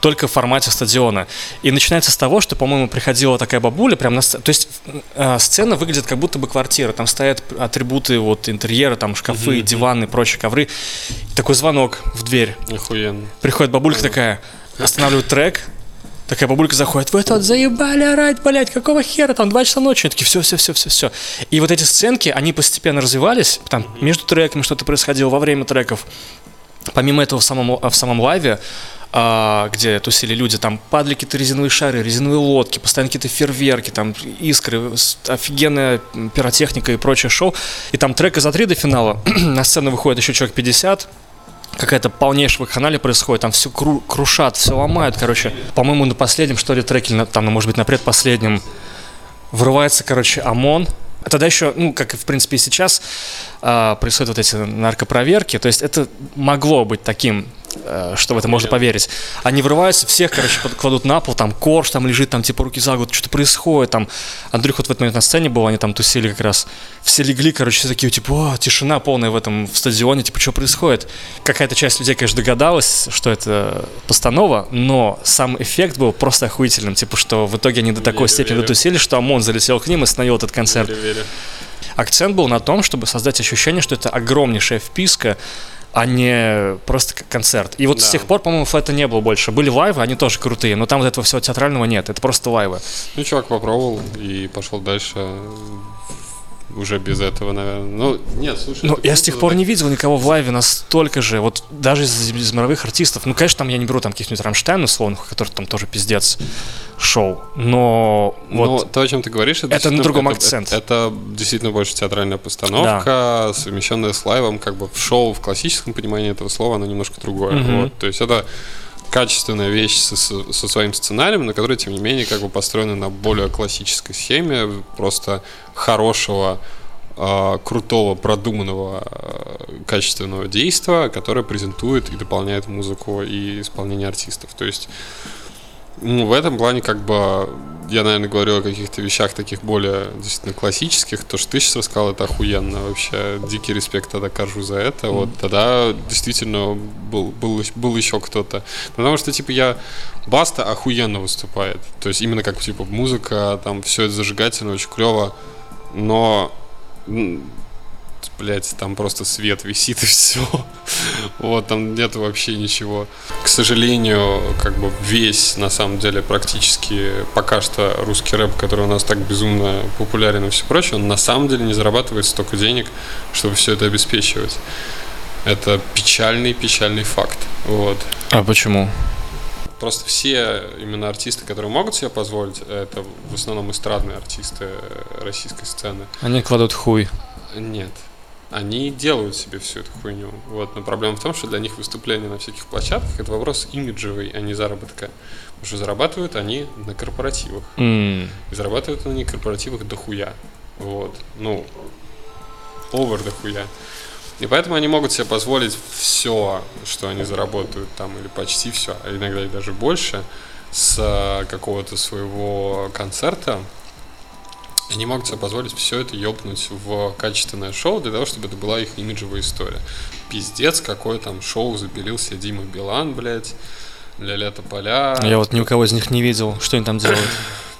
только в формате стадиона. И начинается с того, что, по-моему, приходила такая бабуля прям на сцену. То есть э, сцена выглядит как будто бы квартира. Там стоят атрибуты вот интерьера, там шкафы, диваны, прочие ковры. И такой звонок в дверь. Охуенно. Приходит бабулька такая, останавливает трек, такая бабулька заходит, вы тут заебали орать, блядь, какого хера, там 2 часа ночи, они такие, все, все, все, все, все. И вот эти сценки, они постепенно развивались, там между треками что-то происходило во время треков. Помимо этого в самом, в самом лайве, а, где тусили люди, там падали какие-то резиновые шары, резиновые лодки, постоянно какие-то фейерверки, там искры, офигенная пиротехника и прочее шоу. И там трека за три до финала, на сцену выходит еще человек 50, какая-то полнейшая вакханалия происходит, там все кру- крушат, все ломают, короче. По-моему, на последнем, что ли, треке, на- там, ну, может быть, на предпоследнем, врывается, короче, ОМОН. А тогда еще, ну, как и, в принципе, и сейчас, а, происходят вот эти наркопроверки, то есть это могло быть таким, э, что в это можно поверить. Они врываются, всех, короче, кладут на пол, там корж там лежит, там типа руки за голову, что-то происходит, там Андрюх вот в этот момент на сцене был, они там тусили как раз, все легли, короче, все такие, типа, «О, тишина полная в этом в стадионе, типа, что происходит? Какая-то часть людей, конечно, догадалась, что это постанова, но сам эффект был просто охуительным, типа, что в итоге они до такой Верю, степени верю. дотусили, что ОМОН залетел к ним и остановил этот концерт. Верю, верю. Акцент был на том, чтобы создать ощущение, что это огромнейшая вписка, а не просто концерт. И вот с Да. тех пор, по-моему, это не было больше. Были лайвы, они тоже крутые, но там вот этого всего театрального нет, это просто лайвы. Ну, чувак попробовал и пошел дальше уже без этого, наверное. Ну, нет, слушай. Ну, я с тех пор не видел никого в лайве настолько же, вот даже из, из мировых артистов. Ну, конечно, там я не беру там каких-нибудь Рамштайн условных, который там тоже пиздец шоу, но вот... то, о чем ты говоришь, это, Это на другом это- акцент. Это, это действительно больше театральная постановка, совмещенная с лайвом, как бы в шоу в классическом понимании этого слова, оно немножко другое. Мгм. Вот, то есть это качественная вещь со, со- своим сценарием, но которая, тем не менее, как бы построена на более классической схеме, просто хорошего а, крутого, продуманного, а, качественного действия, которое презентует и дополняет музыку и исполнение артистов. То есть ну, в этом плане, как бы, я, наверное, говорю о каких-то вещах таких более действительно классических. То, что ты сейчас рассказал, это охуенно. Вообще, дикий респект тогда Коржу за это. Вот тогда действительно был, был, был еще кто-то. Потому что, типа, я... Баста охуенно выступает. То есть, именно как, типа, музыка, там, все это зажигательно, очень клево. Но блять, там просто свет висит и все. Вот, там нет вообще ничего. К сожалению, как бы весь, на самом деле, практически пока что русский рэп, который у нас так безумно популярен и все прочее, он на самом деле не зарабатывает столько денег, чтобы все это обеспечивать. Это печальный, печальный факт. Вот. А почему? Просто все именно артисты, которые могут себе позволить, это в основном эстрадные артисты российской сцены. Они кладут хуй. Нет. Они делают себе всю эту хуйню. Вот. Но проблема в том, что для них выступление на всяких площадках это вопрос имиджевый, а не заработка. Потому что зарабатывают они на корпоративах. М, И зарабатывают они на корпоративах дохуя. Вот. Ну, овер дохуя. И поэтому они могут себе позволить все, что они заработают там, или почти все, а иногда и даже больше, с э, какого-то своего концерта. Они могут себе позволить все это ёбнуть в качественное шоу для того, чтобы это была их имиджевая история. Пиздец, какое там шоу запилил себе Дима Билан, блядь, ля-ля тополя. Я вот ни у кого из них не видел, что они там делают.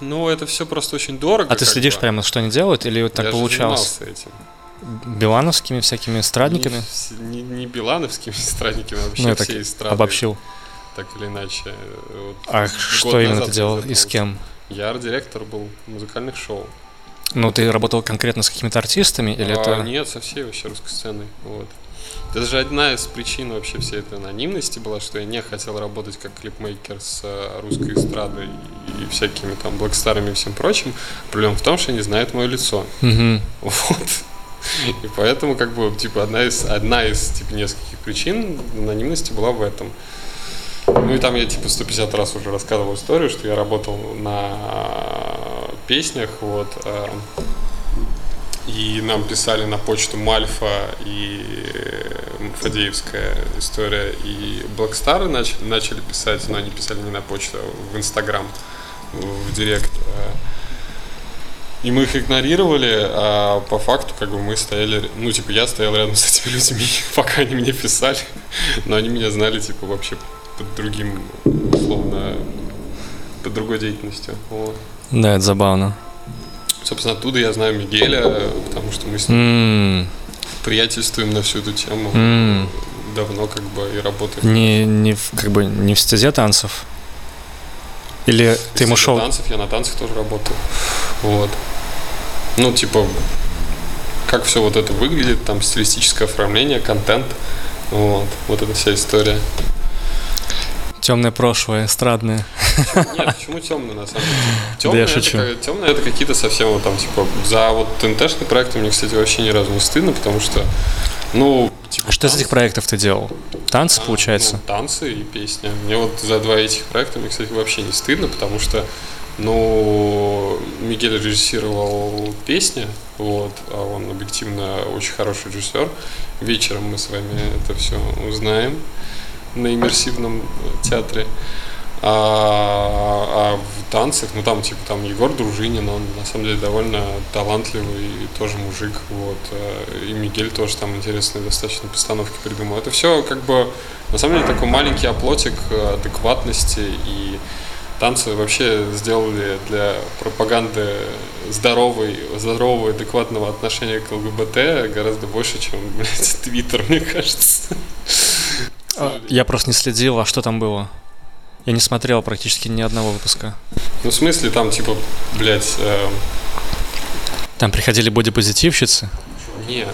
Ну, это все просто очень дорого. А ты следишь бы. прямо, что они делают, или вот так Я получалось? этим. Билановскими всякими эстрадниками? Не, не, не билановскими эстрадниками, а вообще Ну, все эстрады. обобщил. Так или иначе. Вот А что именно ты делал и с кем? Я арт-директор был музыкальных шоу. Ну, ты работал конкретно с какими-то артистами, или А, это... Нет, со всей вообще русской сценой. Вот. Это же одна из причин вообще всей этой анонимности была, что я не хотел работать как клипмейкер с э, русской эстрадой и всякими там блэкстарами и всем прочим. Проблема в том, что они знают мое лицо. Мгм. Вот. И поэтому, как бы, типа, одна из, одна из, типа, нескольких причин анонимности была в этом. Ну и там я, типа, 150 раз уже рассказывал историю, что я работал на песнях, вот, э, и нам писали на почту Мальфа и Фадеевская история, и Блэкстары начали, начали писать, но они писали не на почту, а в Инстаграм, в Директ. э, и мы их игнорировали, а по факту, как бы мы стояли, ну, типа, я стоял рядом с этими людьми, пока они мне писали, но они меня знали, типа, вообще под другим, условно, под другой деятельностью. Вот. Да, это забавно. Собственно, оттуда я знаю Мигеля, потому что мы с ним М, приятельствуем на всю эту тему м. давно, как бы, и работаем. Не, не в, как бы не в стезе танцев? Или ты ему шел... танцев, я на танцах тоже работаю. Вот. Ну, типа, как все вот это выглядит, там стилистическое оформление, контент. Вот, вот эта вся история. Темное прошлое, эстрадное. Нет, почему темный на самом деле? Да Темный я это, шучу. как- темный это какие-то совсем вот там, типа, за вот ТНТшный проект мне, кстати, вообще ни разу не стыдно, потому что, ну, типа А что из этих проектов ты делал? Танцы, А, получается? ну, танцы и песня. Мне вот за два этих проекта, мне, кстати, вообще не стыдно, потому что, ну, Мигель режиссировал песни, вот, а он объективно очень хороший режиссер. Вечером мы с вами это все узнаем на иммерсивном театре. А, а в танцах, ну там типа там Егор Дружинин, он на самом деле довольно талантливый, тоже мужик, вот. э, И Мигель тоже там интересные достаточно постановки придумал. Это все как бы на самом деле такой маленький оплотик э, адекватности и танцы вообще сделали для пропаганды здоровой, здорового адекватного отношения к ЛГБТ гораздо больше, чем, блядь, Твиттер, мне кажется. А, Я просто не следил, а что там было? Я не смотрел практически ни одного выпуска. Ну, в смысле, там, типа, блядь, э, Там приходили бодипозитивщицы. не,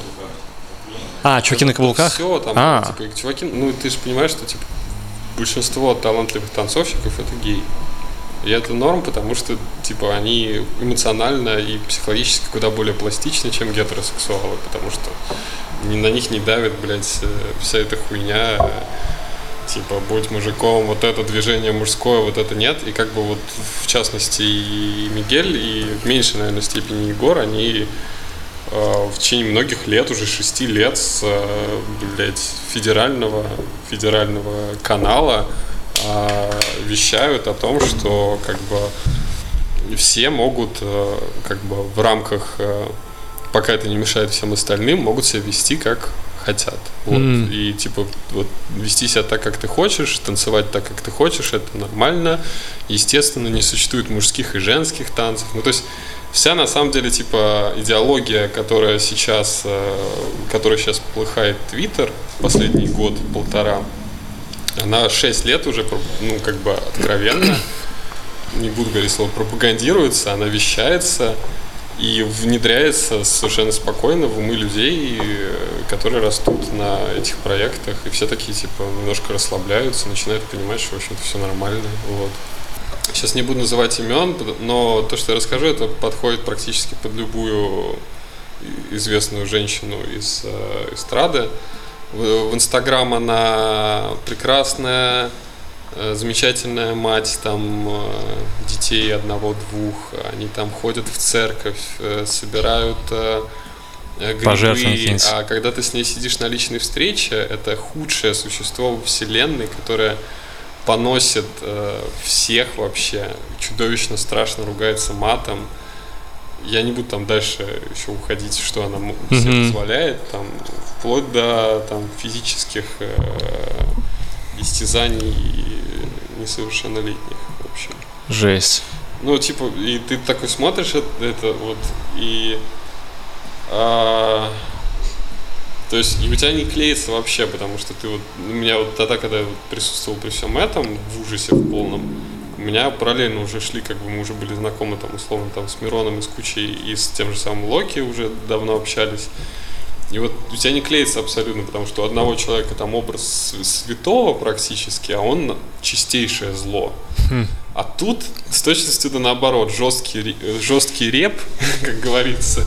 А, чуваки на каблуках? Все, там, А. типа, чуваки, ну, ты же понимаешь, что, типа, большинство талантливых танцовщиков это гей. И это норм, потому что, типа, они эмоционально и психологически куда более пластичны, чем гетеросексуалы, потому что на них не давит, блядь, э, вся эта хуйня, типа, будь мужиком, вот это движение мужское, вот это нет. И как бы вот, в частности, и Мигель, и в меньшей, наверное, степени Егор, они э, в течение многих лет, уже шести лет с, э, блядь, федерального, федерального канала вещают о том, что как бы все могут э, как бы в рамках, э, пока это не мешает всем остальным, могут себя вести как хотят. Вот. М. И типа вот вести себя так, как ты хочешь, танцевать так, как ты хочешь, это нормально. Естественно, не существует мужских и женских танцев. Ну, то есть вся на самом деле типа идеология, которая сейчас, э, которая сейчас плыхает Твиттер последний год, полтора, она 6 лет уже, ну, как бы откровенно, не буду говорить слово, пропагандируется, она вещается и внедряется совершенно спокойно в умы людей, которые растут на этих проектах, и все такие, типа, немножко расслабляются, начинают понимать, что, в общем-то, все нормально, вот. Сейчас не буду называть имен, но то, что я расскажу, это подходит практически под любую известную женщину из э, эстрады. В Инстаграм она прекрасная, э, замечательная мать, там э, детей одного-двух, они там ходят в церковь, э, собирают грибы, а когда ты с ней сидишь на личной встрече, это худшее существо во вселенной, которое поносит всех вообще, чудовищно страшно ругается матом. Я не буду там дальше еще уходить, что она себе позволяет, там, вплоть до там, физических э, истязаний несовершеннолетних, в общем. Жесть. Ну, типа, и ты такой смотришь это, это вот, и... а, то есть, и у тебя не клеится вообще, потому что ты вот... У меня вот тогда, когда я вот присутствовал при всем этом, в ужасе в полном, меня параллельно уже шли, как бы мы уже были знакомы, там, условно, там, с Мироном, и с Кучей, и с тем же самым Локи уже давно общались. И вот у тебя не клеится абсолютно, потому что у одного человека там образ святого практически, а он чистейшее зло. А тут с точностью да наоборот, жесткий, жесткий реп, как говорится,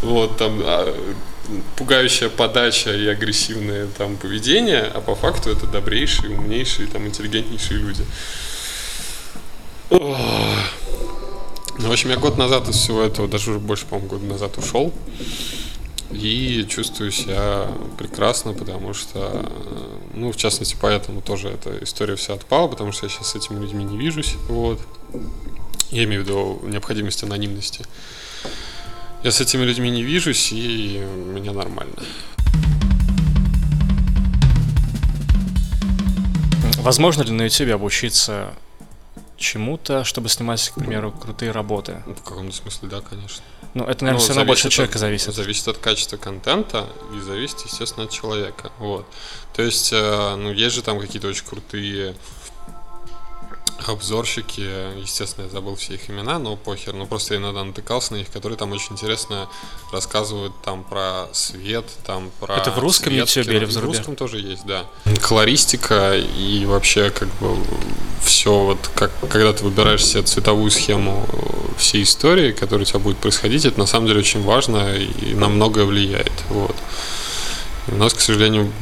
вот там а, пугающая подача и агрессивное там поведение, а по факту это добрейшие, умнейшие, там интеллигентнейшие люди. Ну, в общем, я год назад из всего этого, даже уже больше, по-моему, года назад ушел. И чувствую себя прекрасно, потому что, ну, в частности, поэтому тоже эта история вся отпала, потому что я сейчас с этими людьми не вижусь, вот. Я имею в виду необходимость анонимности. Я с этими людьми не вижусь, и мне нормально. Возможно ли на YouTube обучиться чему-то, чтобы снимать, к примеру, крутые работы? Ну, в каком-то смысле, да, конечно. Ну, это, наверное, Ну, все равно больше от человека зависит. Зависит от качества контента и зависит, естественно, от человека. Вот. То есть, э, ну, есть же там какие-то очень крутые обзорщики, естественно, я забыл все их имена, но похер, но просто я иногда натыкался на них, которые там очень интересно рассказывают там про свет, там про Это в русском цвет кино. или в И зарубежном? русском тоже есть, да. Колористика и вообще как бы все вот, как, когда ты выбираешь себе цветовую схему э, всей истории, которая у тебя будет происходить, это на самом деле очень важно и на многое влияет, вот. У нас, к сожалению,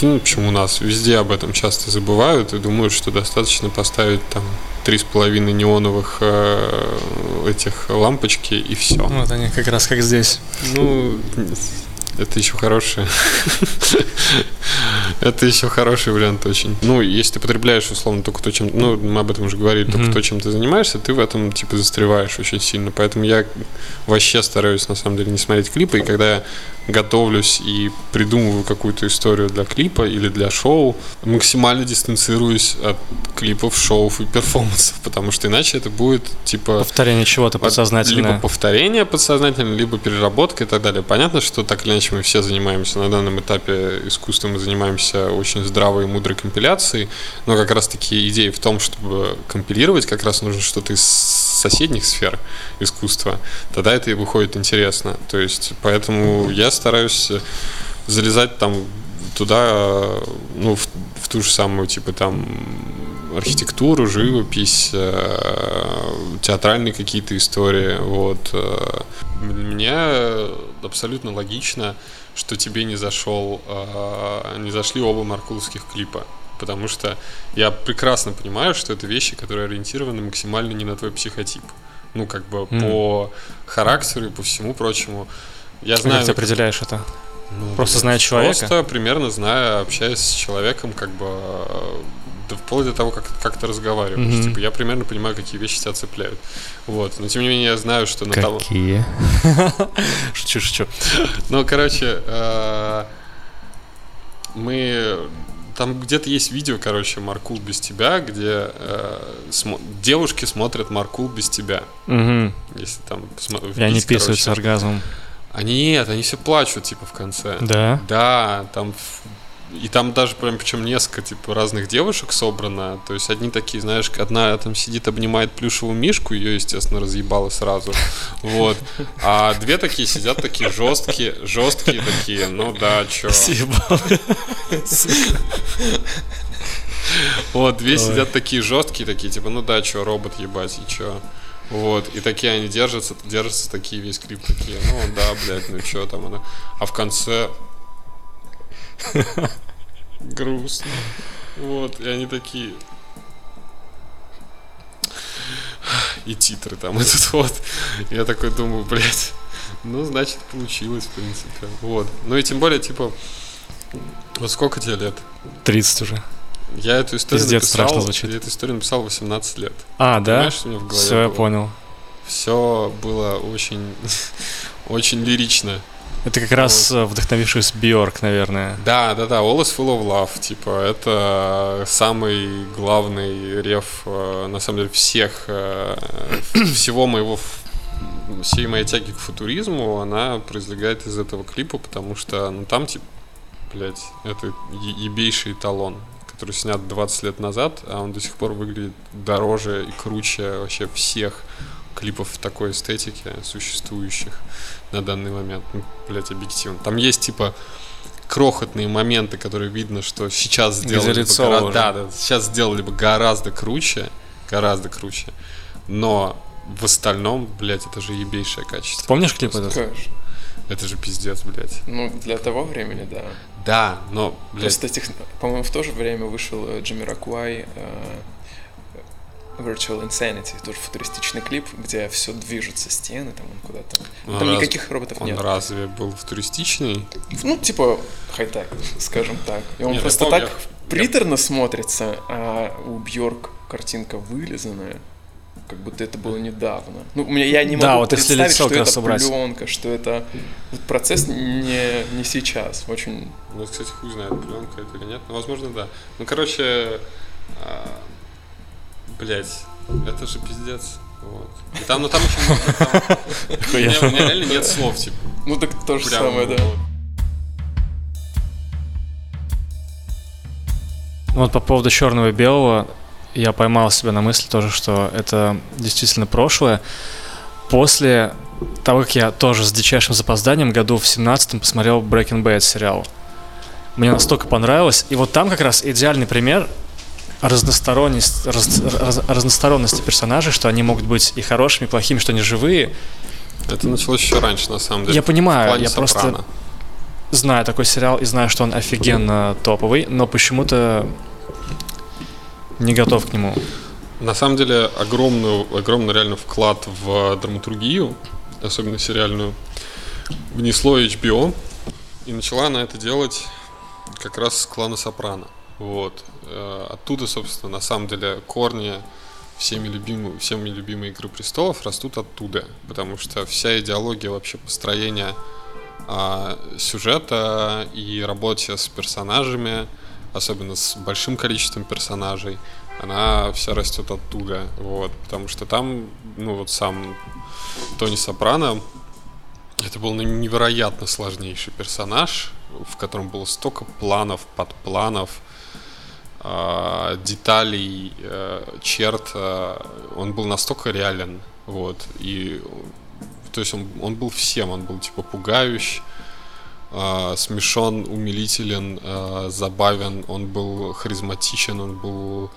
да, ну, почему у нас? Везде об этом часто забывают и думают, что достаточно поставить там три с половиной неоновых э, этих лампочки и все. Вот они как раз как здесь. Ну, это еще хорошее. Это еще хороший вариант очень. Ну, если ты потребляешь, условно, только то, чем... Ну, мы об этом уже говорили, только то, чем ты занимаешься, ты в этом, типа, застреваешь очень сильно. Поэтому я вообще стараюсь, на самом деле, не смотреть клипы. И когда я готовлюсь и придумываю какую-то историю для клипа или для шоу, максимально дистанцируюсь от клипов, шоу и перформансов, потому что иначе это будет, типа... Повторение чего-то подсознательное. Либо повторение подсознательное, либо переработка и так далее. Понятно, что так или иначе мы все занимаемся на данном этапе искусства, мы занимаемся очень здравой и мудрой компиляцией, но как раз таки идея в том, чтобы компилировать, как раз нужно что-то из соседних сфер искусства, тогда это и выходит интересно. То есть, поэтому я стараюсь залезать там туда, ну, в, в ту же самую, типа, там, архитектуру, живопись, э, театральные какие-то истории, вот. Мне абсолютно логично, что тебе не зашел, э, не зашли оба маркуловских клипа. Потому что я прекрасно понимаю, что это вещи, которые ориентированы максимально не на твой психотип. Ну, как бы mm. по характеру и по всему прочему. Я знаю. Как ты определяешь это? Ну, просто зная человека? Просто примерно зная, общаясь с человеком, как бы да, вплоть до того, как, как ты разговариваешь. Mm-hmm. Типа, я примерно понимаю, какие вещи тебя цепляют. Вот. Но тем не менее, я знаю, что на того. Какие? Шучу, шучу. Ну, короче, э, мы там где-то есть видео, короче, Маркул без тебя, где э, смо- девушки смотрят Маркул без тебя. Угу. Если там посмотреть. И они писают с оргазмом. Они нет, они все плачут, типа, в конце. Да? Да, там и там даже прям причем несколько типа разных девушек собрано. То есть одни такие, знаешь, одна там сидит, обнимает плюшевую мишку, ее, естественно, разъебало сразу. Вот. А две такие сидят такие жесткие, жесткие такие, ну да, чё. Вот, две сидят такие жесткие, такие, типа, ну да, чё, робот ебать, и чё. Вот, и такие они держатся, держатся такие весь клип такие, ну да, блядь, ну чё там она. А в конце грустно. Вот, и они такие... И титры там этот вот. Я такой думаю, блядь, ну, значит, получилось, в принципе. Вот. Ну и тем более, типа, вот сколько тебе лет? 30 уже. Я эту историю Пиздец, написал, звучит. я эту историю написал 18 лет. А, да? Понимаешь, что у меня в голове Все, я понял. Все было очень, очень лирично. Это как раз вот. вдохновившись Бьорк, наверное. Да, да, да, All is Full of Love, типа, это самый главный реф, э, на самом деле, всех, э, всего моего, всей моей тяги к футуризму, она произлегает из этого клипа, потому что, ну, там, типа, блядь, это ебейший эталон, который снят 20 лет назад, а он до сих пор выглядит дороже и круче вообще всех клипов в такой эстетике существующих на данный момент. Ну, блять, объективно. Там есть, типа, крохотные моменты, которые видно, что сейчас сделали бы гора... да, да, сейчас сделали бы гораздо круче, гораздо круче. Но в остальном, блядь, это же ебейшее качество. Помнишь клип этот? Конечно. Это же пиздец, блядь. Ну, для того времени, да. Да, но, блядь... Просто, тех... по-моему, в то же время вышел э, Джимми Ракуай, э, Virtual Insanity, тоже футуристичный клип, где все движется, стены, там он куда-то. Он там раз... никаких роботов он нет. Он разве был футуристичный? Ну, типа хай-тек, скажем так. И он нет, просто так приторно смотрится, а у Бьорк картинка вылизанная как будто это было недавно. Ну, у меня я не могу да, вот представить, что это убрать. пленка, что это вот процесс не, не сейчас. Очень. Ну, кстати, хуй знает, пленка это или нет. Ну, возможно, да. Ну, короче, а, Блять, это же пиздец. Вот. И там, ну там очень много. У меня реально нет слов, типа. Ну так то же самое, да. Вот по поводу черного и белого, я поймал себя на мысли тоже, что это действительно прошлое. После того, как я тоже с дичайшим запозданием году в 17-м посмотрел Breaking Bad сериал. Мне настолько понравилось. И вот там как раз идеальный пример разносторонность, раз, раз, разносторонности персонажей, что они могут быть и хорошими, и плохими, что они живые. Это началось еще раньше, на самом деле. Я понимаю, я просто знаю такой сериал и знаю, что он офигенно топовый, но почему-то не готов к нему. На самом деле огромный, огромный реально вклад в драматургию, особенно сериальную, внесло HBO, и начала она это делать как раз с клана Сопрано. Вот. Э, оттуда, собственно, на самом деле корни всеми любимые, всеми любимые Игры Престолов растут оттуда, потому что вся идеология вообще построения а, сюжета и работе с персонажами, особенно с большим количеством персонажей, она вся растет оттуда, вот, потому что там, ну вот сам Тони Сопрано, это был невероятно сложнейший персонаж, в котором было столько планов, подпланов, э, деталей, э, черт. Э, он был настолько реален, вот, и то есть он, он был всем, он был типа пугающий, э, смешон, умилителен, э, забавен, он был харизматичен, он был,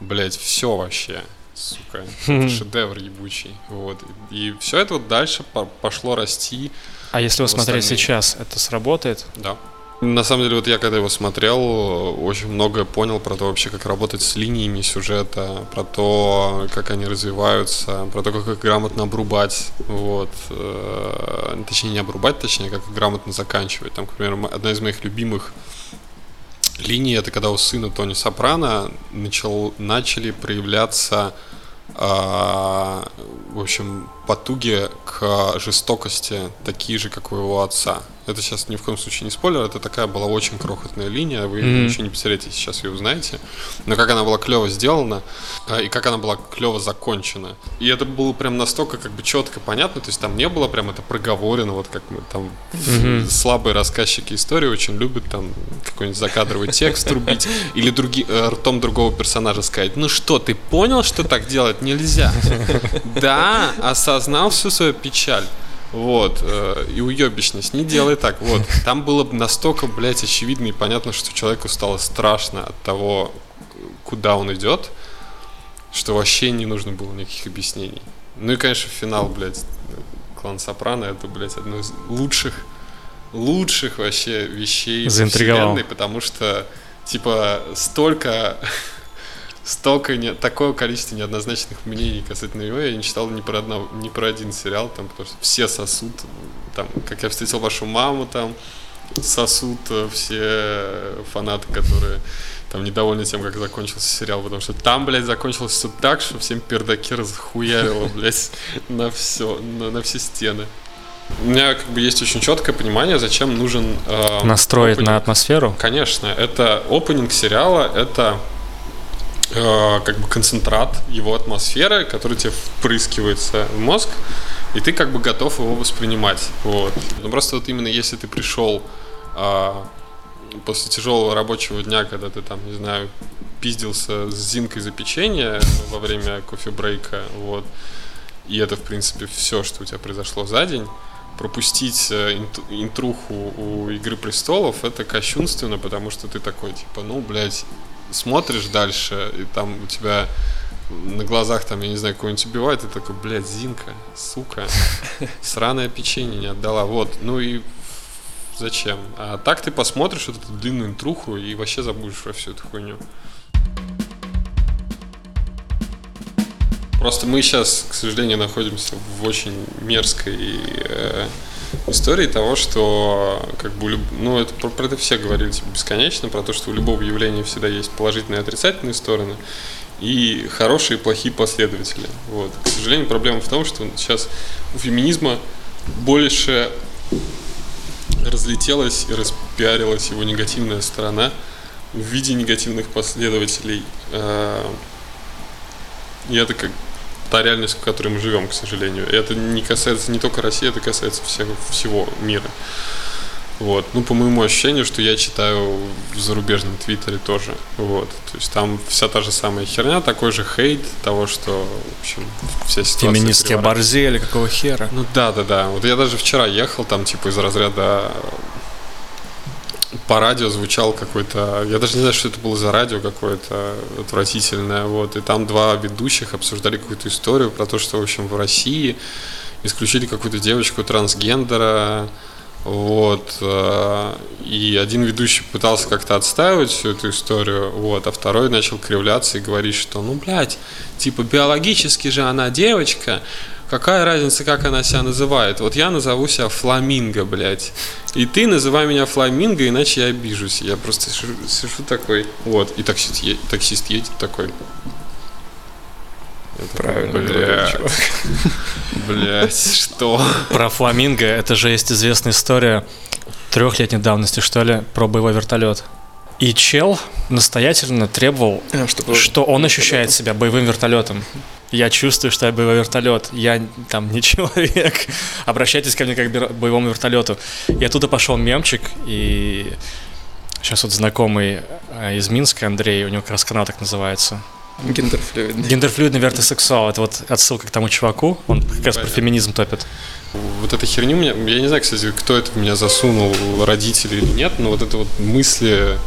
блядь, все вообще сука, шедевр ебучий. Вот. И все это вот дальше пошло расти. А если вы смотрели сейчас, это сработает? Да. На самом деле, вот я когда его смотрел, очень многое понял про то вообще, как работать с линиями сюжета, про то, как они развиваются, про то, как их грамотно обрубать, вот, э, точнее не обрубать, точнее, как их грамотно заканчивать. Там, к примеру, одна из моих любимых линий, это когда у сына Тони Сопрано начал, начали проявляться а, в общем, потуги к жестокости такие же, как у его отца. Это сейчас ни в коем случае не спойлер, это такая была очень крохотная линия, вы mm-hmm. ничего не потеряете, сейчас ее узнаете. Но как она была клево сделана, а, и как она была клево закончена. И это было прям настолько как бы четко понятно, то есть там не было прям это проговорено, вот как мы там mm-hmm. слабые рассказчики истории очень любят там какой-нибудь закадровый текст рубить, или други, э, ртом другого персонажа сказать, ну что, ты понял, что так делать нельзя? Да, осознал всю свою печаль. Вот, э, и уебищность, не делай так, вот. Там было настолько, блядь, очевидно и понятно, что человеку стало страшно от того, куда он идет, что вообще не нужно было никаких объяснений. Ну и, конечно, финал, блядь, клан Сопрано, это, блядь, одно из лучших, лучших вообще вещей Заинтриговал. вселенной, потому что, типа, столько столько не, такое количество неоднозначных мнений касательно его я не читал ни про, одно, ни про один сериал, там, потому что все сосут, там, как я встретил вашу маму, там, сосут э, все фанаты, которые там недовольны тем, как закончился сериал, потому что там, блядь, закончилось все так, что всем пердаки разхуярило, блядь, на все, на, на все стены. У меня как бы есть очень четкое понимание, зачем нужен... Э, Настроить опенинг. на атмосферу? Конечно, это опенинг сериала, это Э, как бы концентрат его атмосферы, который тебе впрыскивается в мозг, и ты как бы готов его воспринимать. Вот. Ну, просто вот именно если ты пришел а, после тяжелого рабочего дня, когда ты там, не знаю, пиздился с Зинкой за печенье во время кофе-брейка, вот, и это, в принципе, все, что у тебя произошло за день, пропустить э, интруху у Игры Престолов, это кощунственно, потому что ты такой, типа, ну, блядь, смотришь дальше, и там у тебя на глазах там, я не знаю, кого-нибудь убивает, и такой, блядь, Зинка, сука, сраное печенье не отдала. Вот, ну и зачем? А так ты посмотришь вот эту длинную интруху и вообще забудешь про всю эту хуйню. Просто мы сейчас, к сожалению, находимся в очень мерзкой э, истории того, что как бы, ну, это про, про это все говорили типа, бесконечно, про то, что у любого явления всегда есть положительные и отрицательные стороны, и хорошие и плохие последователи. Вот. К сожалению, проблема в том, что сейчас у феминизма больше разлетелась и распиарилась его негативная сторона в виде негативных последователей. Э, и это как та реальность, в которой мы живем, к сожалению. И это не касается не только России, это касается всех, всего мира. Вот. Ну, по моему ощущению, что я читаю в зарубежном твиттере тоже. Вот. То есть там вся та же самая херня, такой же хейт того, что, в общем, вся ситуация... Феминистские борзели, какого хера? Ну да, да, да. Вот я даже вчера ехал там, типа, из разряда по радио звучал какой-то, я даже не знаю, что это было за радио какое-то отвратительное, вот, и там два ведущих обсуждали какую-то историю про то, что, в общем, в России исключили какую-то девочку трансгендера, Вот. Э, и один ведущий пытался как-то отстаивать всю эту историю, вот, а второй начал кривляться и говорить, что, ну, блядь, типа, биологически же она девочка, какая разница, как она себя называет? Вот я назову себя Фламинго, блядь. И ты называй меня Фламинго, иначе я обижусь. Я просто сижу, сижу такой, вот, и таксист, е- таксист едет такой. Правильно, блядь. Блядь, что? Про фламинго, это же есть известная история трехлетней давности, что ли, про боевой вертолет. И чел настоятельно требовал, а, чтобы... что он ощущает себя боевым вертолетом. Я чувствую, что я боевой вертолет. Я там не человек. Обращайтесь ко мне как к боевому вертолету. И оттуда пошел мемчик, и сейчас вот знакомый э, из Минска, Андрей, у него как раз канал так называется. Гендерфлюидный. Гендерфлюидный вертосексуал. Это вот отсылка к тому чуваку. Он как раз про феминизм топит. Вот эта херню меня, я не знаю, кстати, кто это в меня засунул, родители или нет, но вот это вот мысли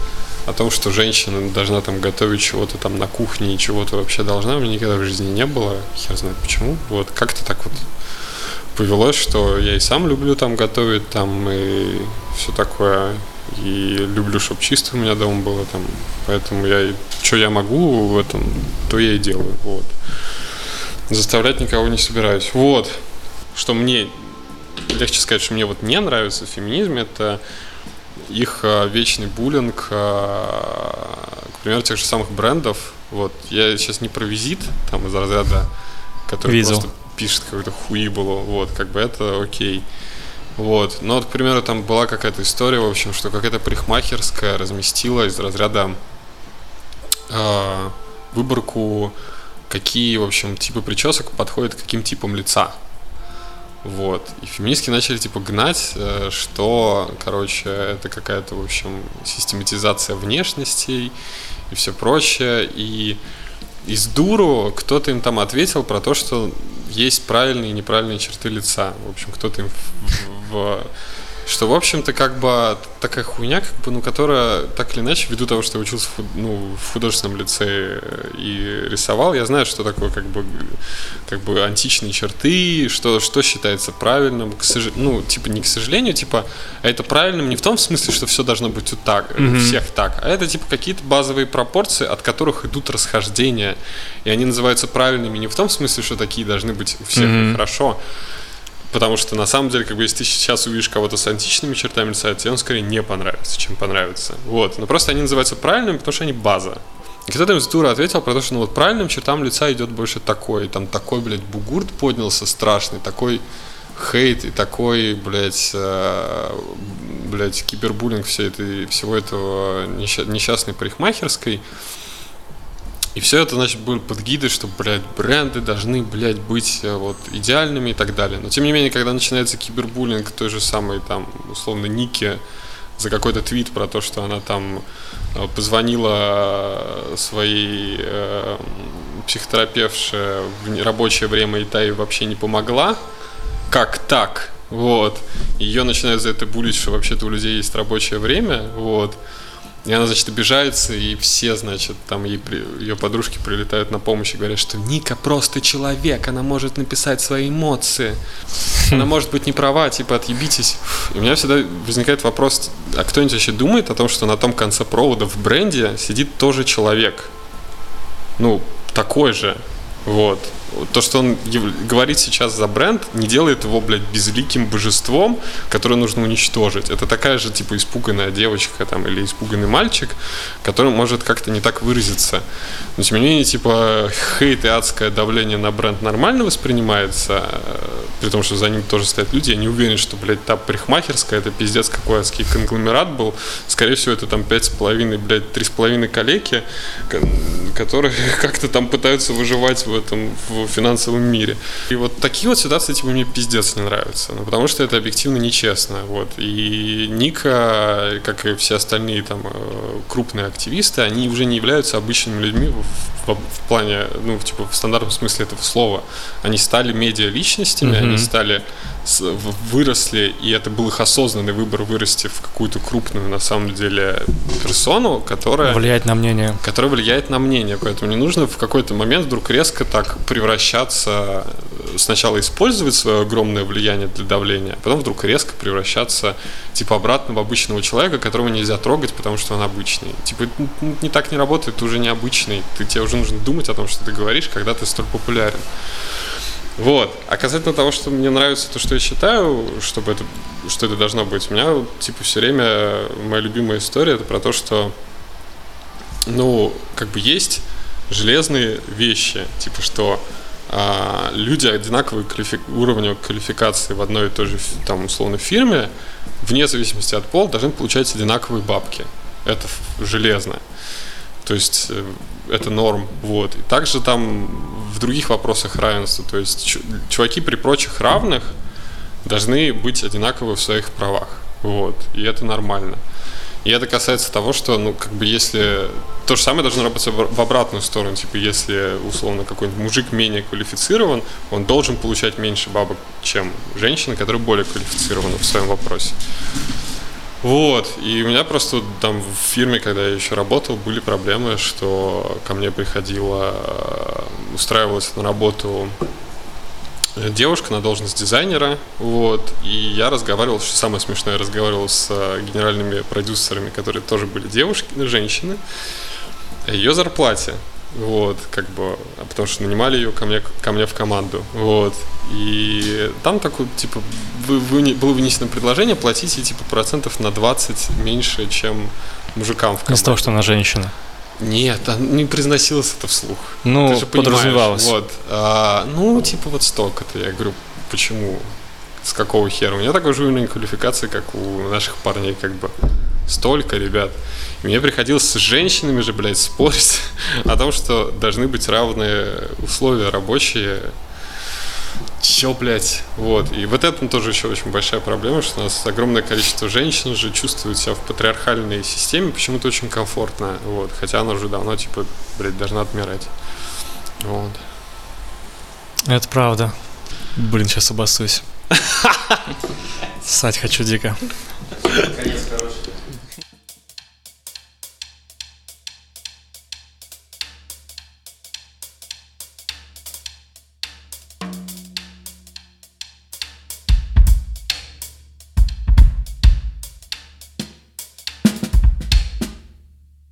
о том, что женщина должна там готовить чего-то там на кухне и чего-то вообще должна, у меня никогда в жизни не было. Хер знает почему. Вот как-то так вот повелось, что я и сам люблю там готовить, там и все такое. И люблю, чтобы чисто у меня дома было там. Поэтому я, что я могу в этом, то я и делаю. Вот. Заставлять никого не собираюсь. Вот. Что мне легче сказать, что мне вот не нравится в феминизме, это их э, вечный буллинг, э, к примеру, тех же самых брендов. Вот, я сейчас не про визит, там из разряда, который Видел. просто пишет какой-то хуибулу, вот, как бы это окей. Вот, но вот, к примеру, там была какая-то история, в общем, что какая-то парикмахерская разместила из разряда э, выборку, какие, в общем, типы причесок подходят к каким типам лица. Вот. И феминистки начали типа гнать, э, что, короче, это какая-то, в общем, систематизация внешностей и все прочее. И из дуру кто-то им там ответил про то, что есть правильные и неправильные черты лица. В общем, кто-то им в, в что, в общем-то, как бы такая хуйня, как бы, ну, которая так или иначе, ввиду того, что я учился в, ну, в художественном лицее и рисовал, я знаю, что такое как бы, как бы античные черты, что, что считается правильным, к сож... ну, типа, не к сожалению, типа, а это правильным не в том смысле, что все должно быть вот так, mm-hmm. всех так, а это, типа, какие-то базовые пропорции, от которых идут расхождения, и они называются правильными не в том смысле, что такие должны быть у всех mm-hmm. хорошо, Потому что на самом деле, как бы, если ты сейчас увидишь кого-то с античными чертами лица, тебе он скорее не понравится, чем понравится. Вот. Но просто они называются правильными, потому что они база. И кто-то им с дура ответил про то, что ну вот правильным чертам лица идет больше такой. Там такой, блядь, бугурт поднялся страшный, такой хейт и такой, блядь, э, блядь, кибербуллинг всей этой, всего этого несчастной парикмахерской. И все это, значит, были под гидой, что, блядь, бренды должны, блядь, быть э, вот идеальными и так далее. Но, тем не менее, когда начинается кибербуллинг той же самой, там, условно, Ники за какой-то твит про то, что она там э, позвонила э, своей э, психотерапевше в рабочее время, и та ей вообще не помогла, как так? Вот. Ее начинают за это булить, что вообще-то у людей есть рабочее время, вот. И она, значит, обижается, и все, значит, там ей, ее подружки прилетают на помощь и говорят, что Ника просто человек, она может написать свои эмоции, она может быть не права, типа, отъебитесь. И у меня всегда возникает вопрос, а кто-нибудь вообще думает о том, что на том конце провода в бренде сидит тоже человек? Ну, такой же, вот то, что он говорит сейчас за бренд, не делает его, блядь, безликим божеством, которое нужно уничтожить. Это такая же, типа, испуганная девочка там или испуганный мальчик, который может как-то не так выразиться. Но, тем не менее, типа, хейт и адское давление на бренд нормально воспринимается, э, при том, что за ним тоже стоят люди. Я не уверен, что, блядь, та парикмахерская, это пиздец какой адский конгломерат был. Скорее всего, это там пять с половиной, блядь, три с половиной калеки, которые как-то там пытаются выживать в этом, в в финансовом мире. И вот такие вот ситуации, типа, мне пиздец не нравятся. Ну, потому что это объективно нечестно. Вот. И Ника, как и все остальные там э, крупные активисты, они уже не являются обычными людьми в, в, в плане, ну, типа, в стандартном смысле этого слова. Они стали медиа-личностями, mm-hmm. они стали выросли, и это был их осознанный выбор вырасти в какую-то крупную, на самом деле, персону, которая... Влияет на мнение. Которая влияет на мнение, поэтому не нужно в какой-то момент вдруг резко так превращаться сначала использовать свое огромное влияние для давления, а потом вдруг резко превращаться, типа, обратно в обычного человека, которого нельзя трогать, потому что он обычный. Типа, не так не работает, ты уже необычный, ты, тебе уже нужно думать о том, что ты говоришь, когда ты столь популярен. Вот. А касательно того, что мне нравится то, что я считаю, чтобы это, что это должно быть, у меня, типа, все время моя любимая история, это про то, что, ну, как бы есть железные вещи, типа, что люди одинакового квалифи- уровня квалификации в одной и той же, там, условно, фирме, вне зависимости от пола, должны получать одинаковые бабки. Это железно. То есть э, это норм. Вот. И также там в других вопросах равенства. То есть чуваки при прочих равных должны быть одинаковы в своих правах. Вот. И это нормально. И это касается того, что, ну, как бы, если... То же самое должно работать в обратную сторону. Типа, если, условно, какой-нибудь мужик менее квалифицирован, он должен получать меньше бабок, чем женщина, которая более квалифицирована в своем вопросе. Вот, и у меня просто там в фирме, когда я еще работал, были проблемы, что ко мне приходила, э, устраивалась на работу девушка на должность дизайнера, вот, и я разговаривал, что самое смешное, я разговаривал с э, генеральными продюсерами, которые тоже были девушки, женщины, о ее зарплате, вот, как бы, а потому что нанимали ее ко мне, ко мне в команду, вот, и там такой, типа, вы, вы, было вынесено предложение платить ей, типа, процентов на 20 меньше, чем мужикам в команде. Из-за того, что она женщина. Нет, не произносилось это вслух. Ну, подразумевалось. Вот. А, ну, типа вот столько-то. Я говорю, почему? С какого хера? У меня такой же уровень квалификации, как у наших парней, как бы. Столько, ребят. И мне приходилось с женщинами же, блядь, спорить о том, что должны быть равные условия рабочие Чё, блядь? Вот. И вот это тоже еще очень большая проблема, что у нас огромное количество женщин же чувствуют себя в патриархальной системе почему-то очень комфортно. Вот. Хотя она уже давно, типа, блядь, должна отмирать. Вот. Это правда. Блин, сейчас обоссусь. Ссать хочу дико. Конец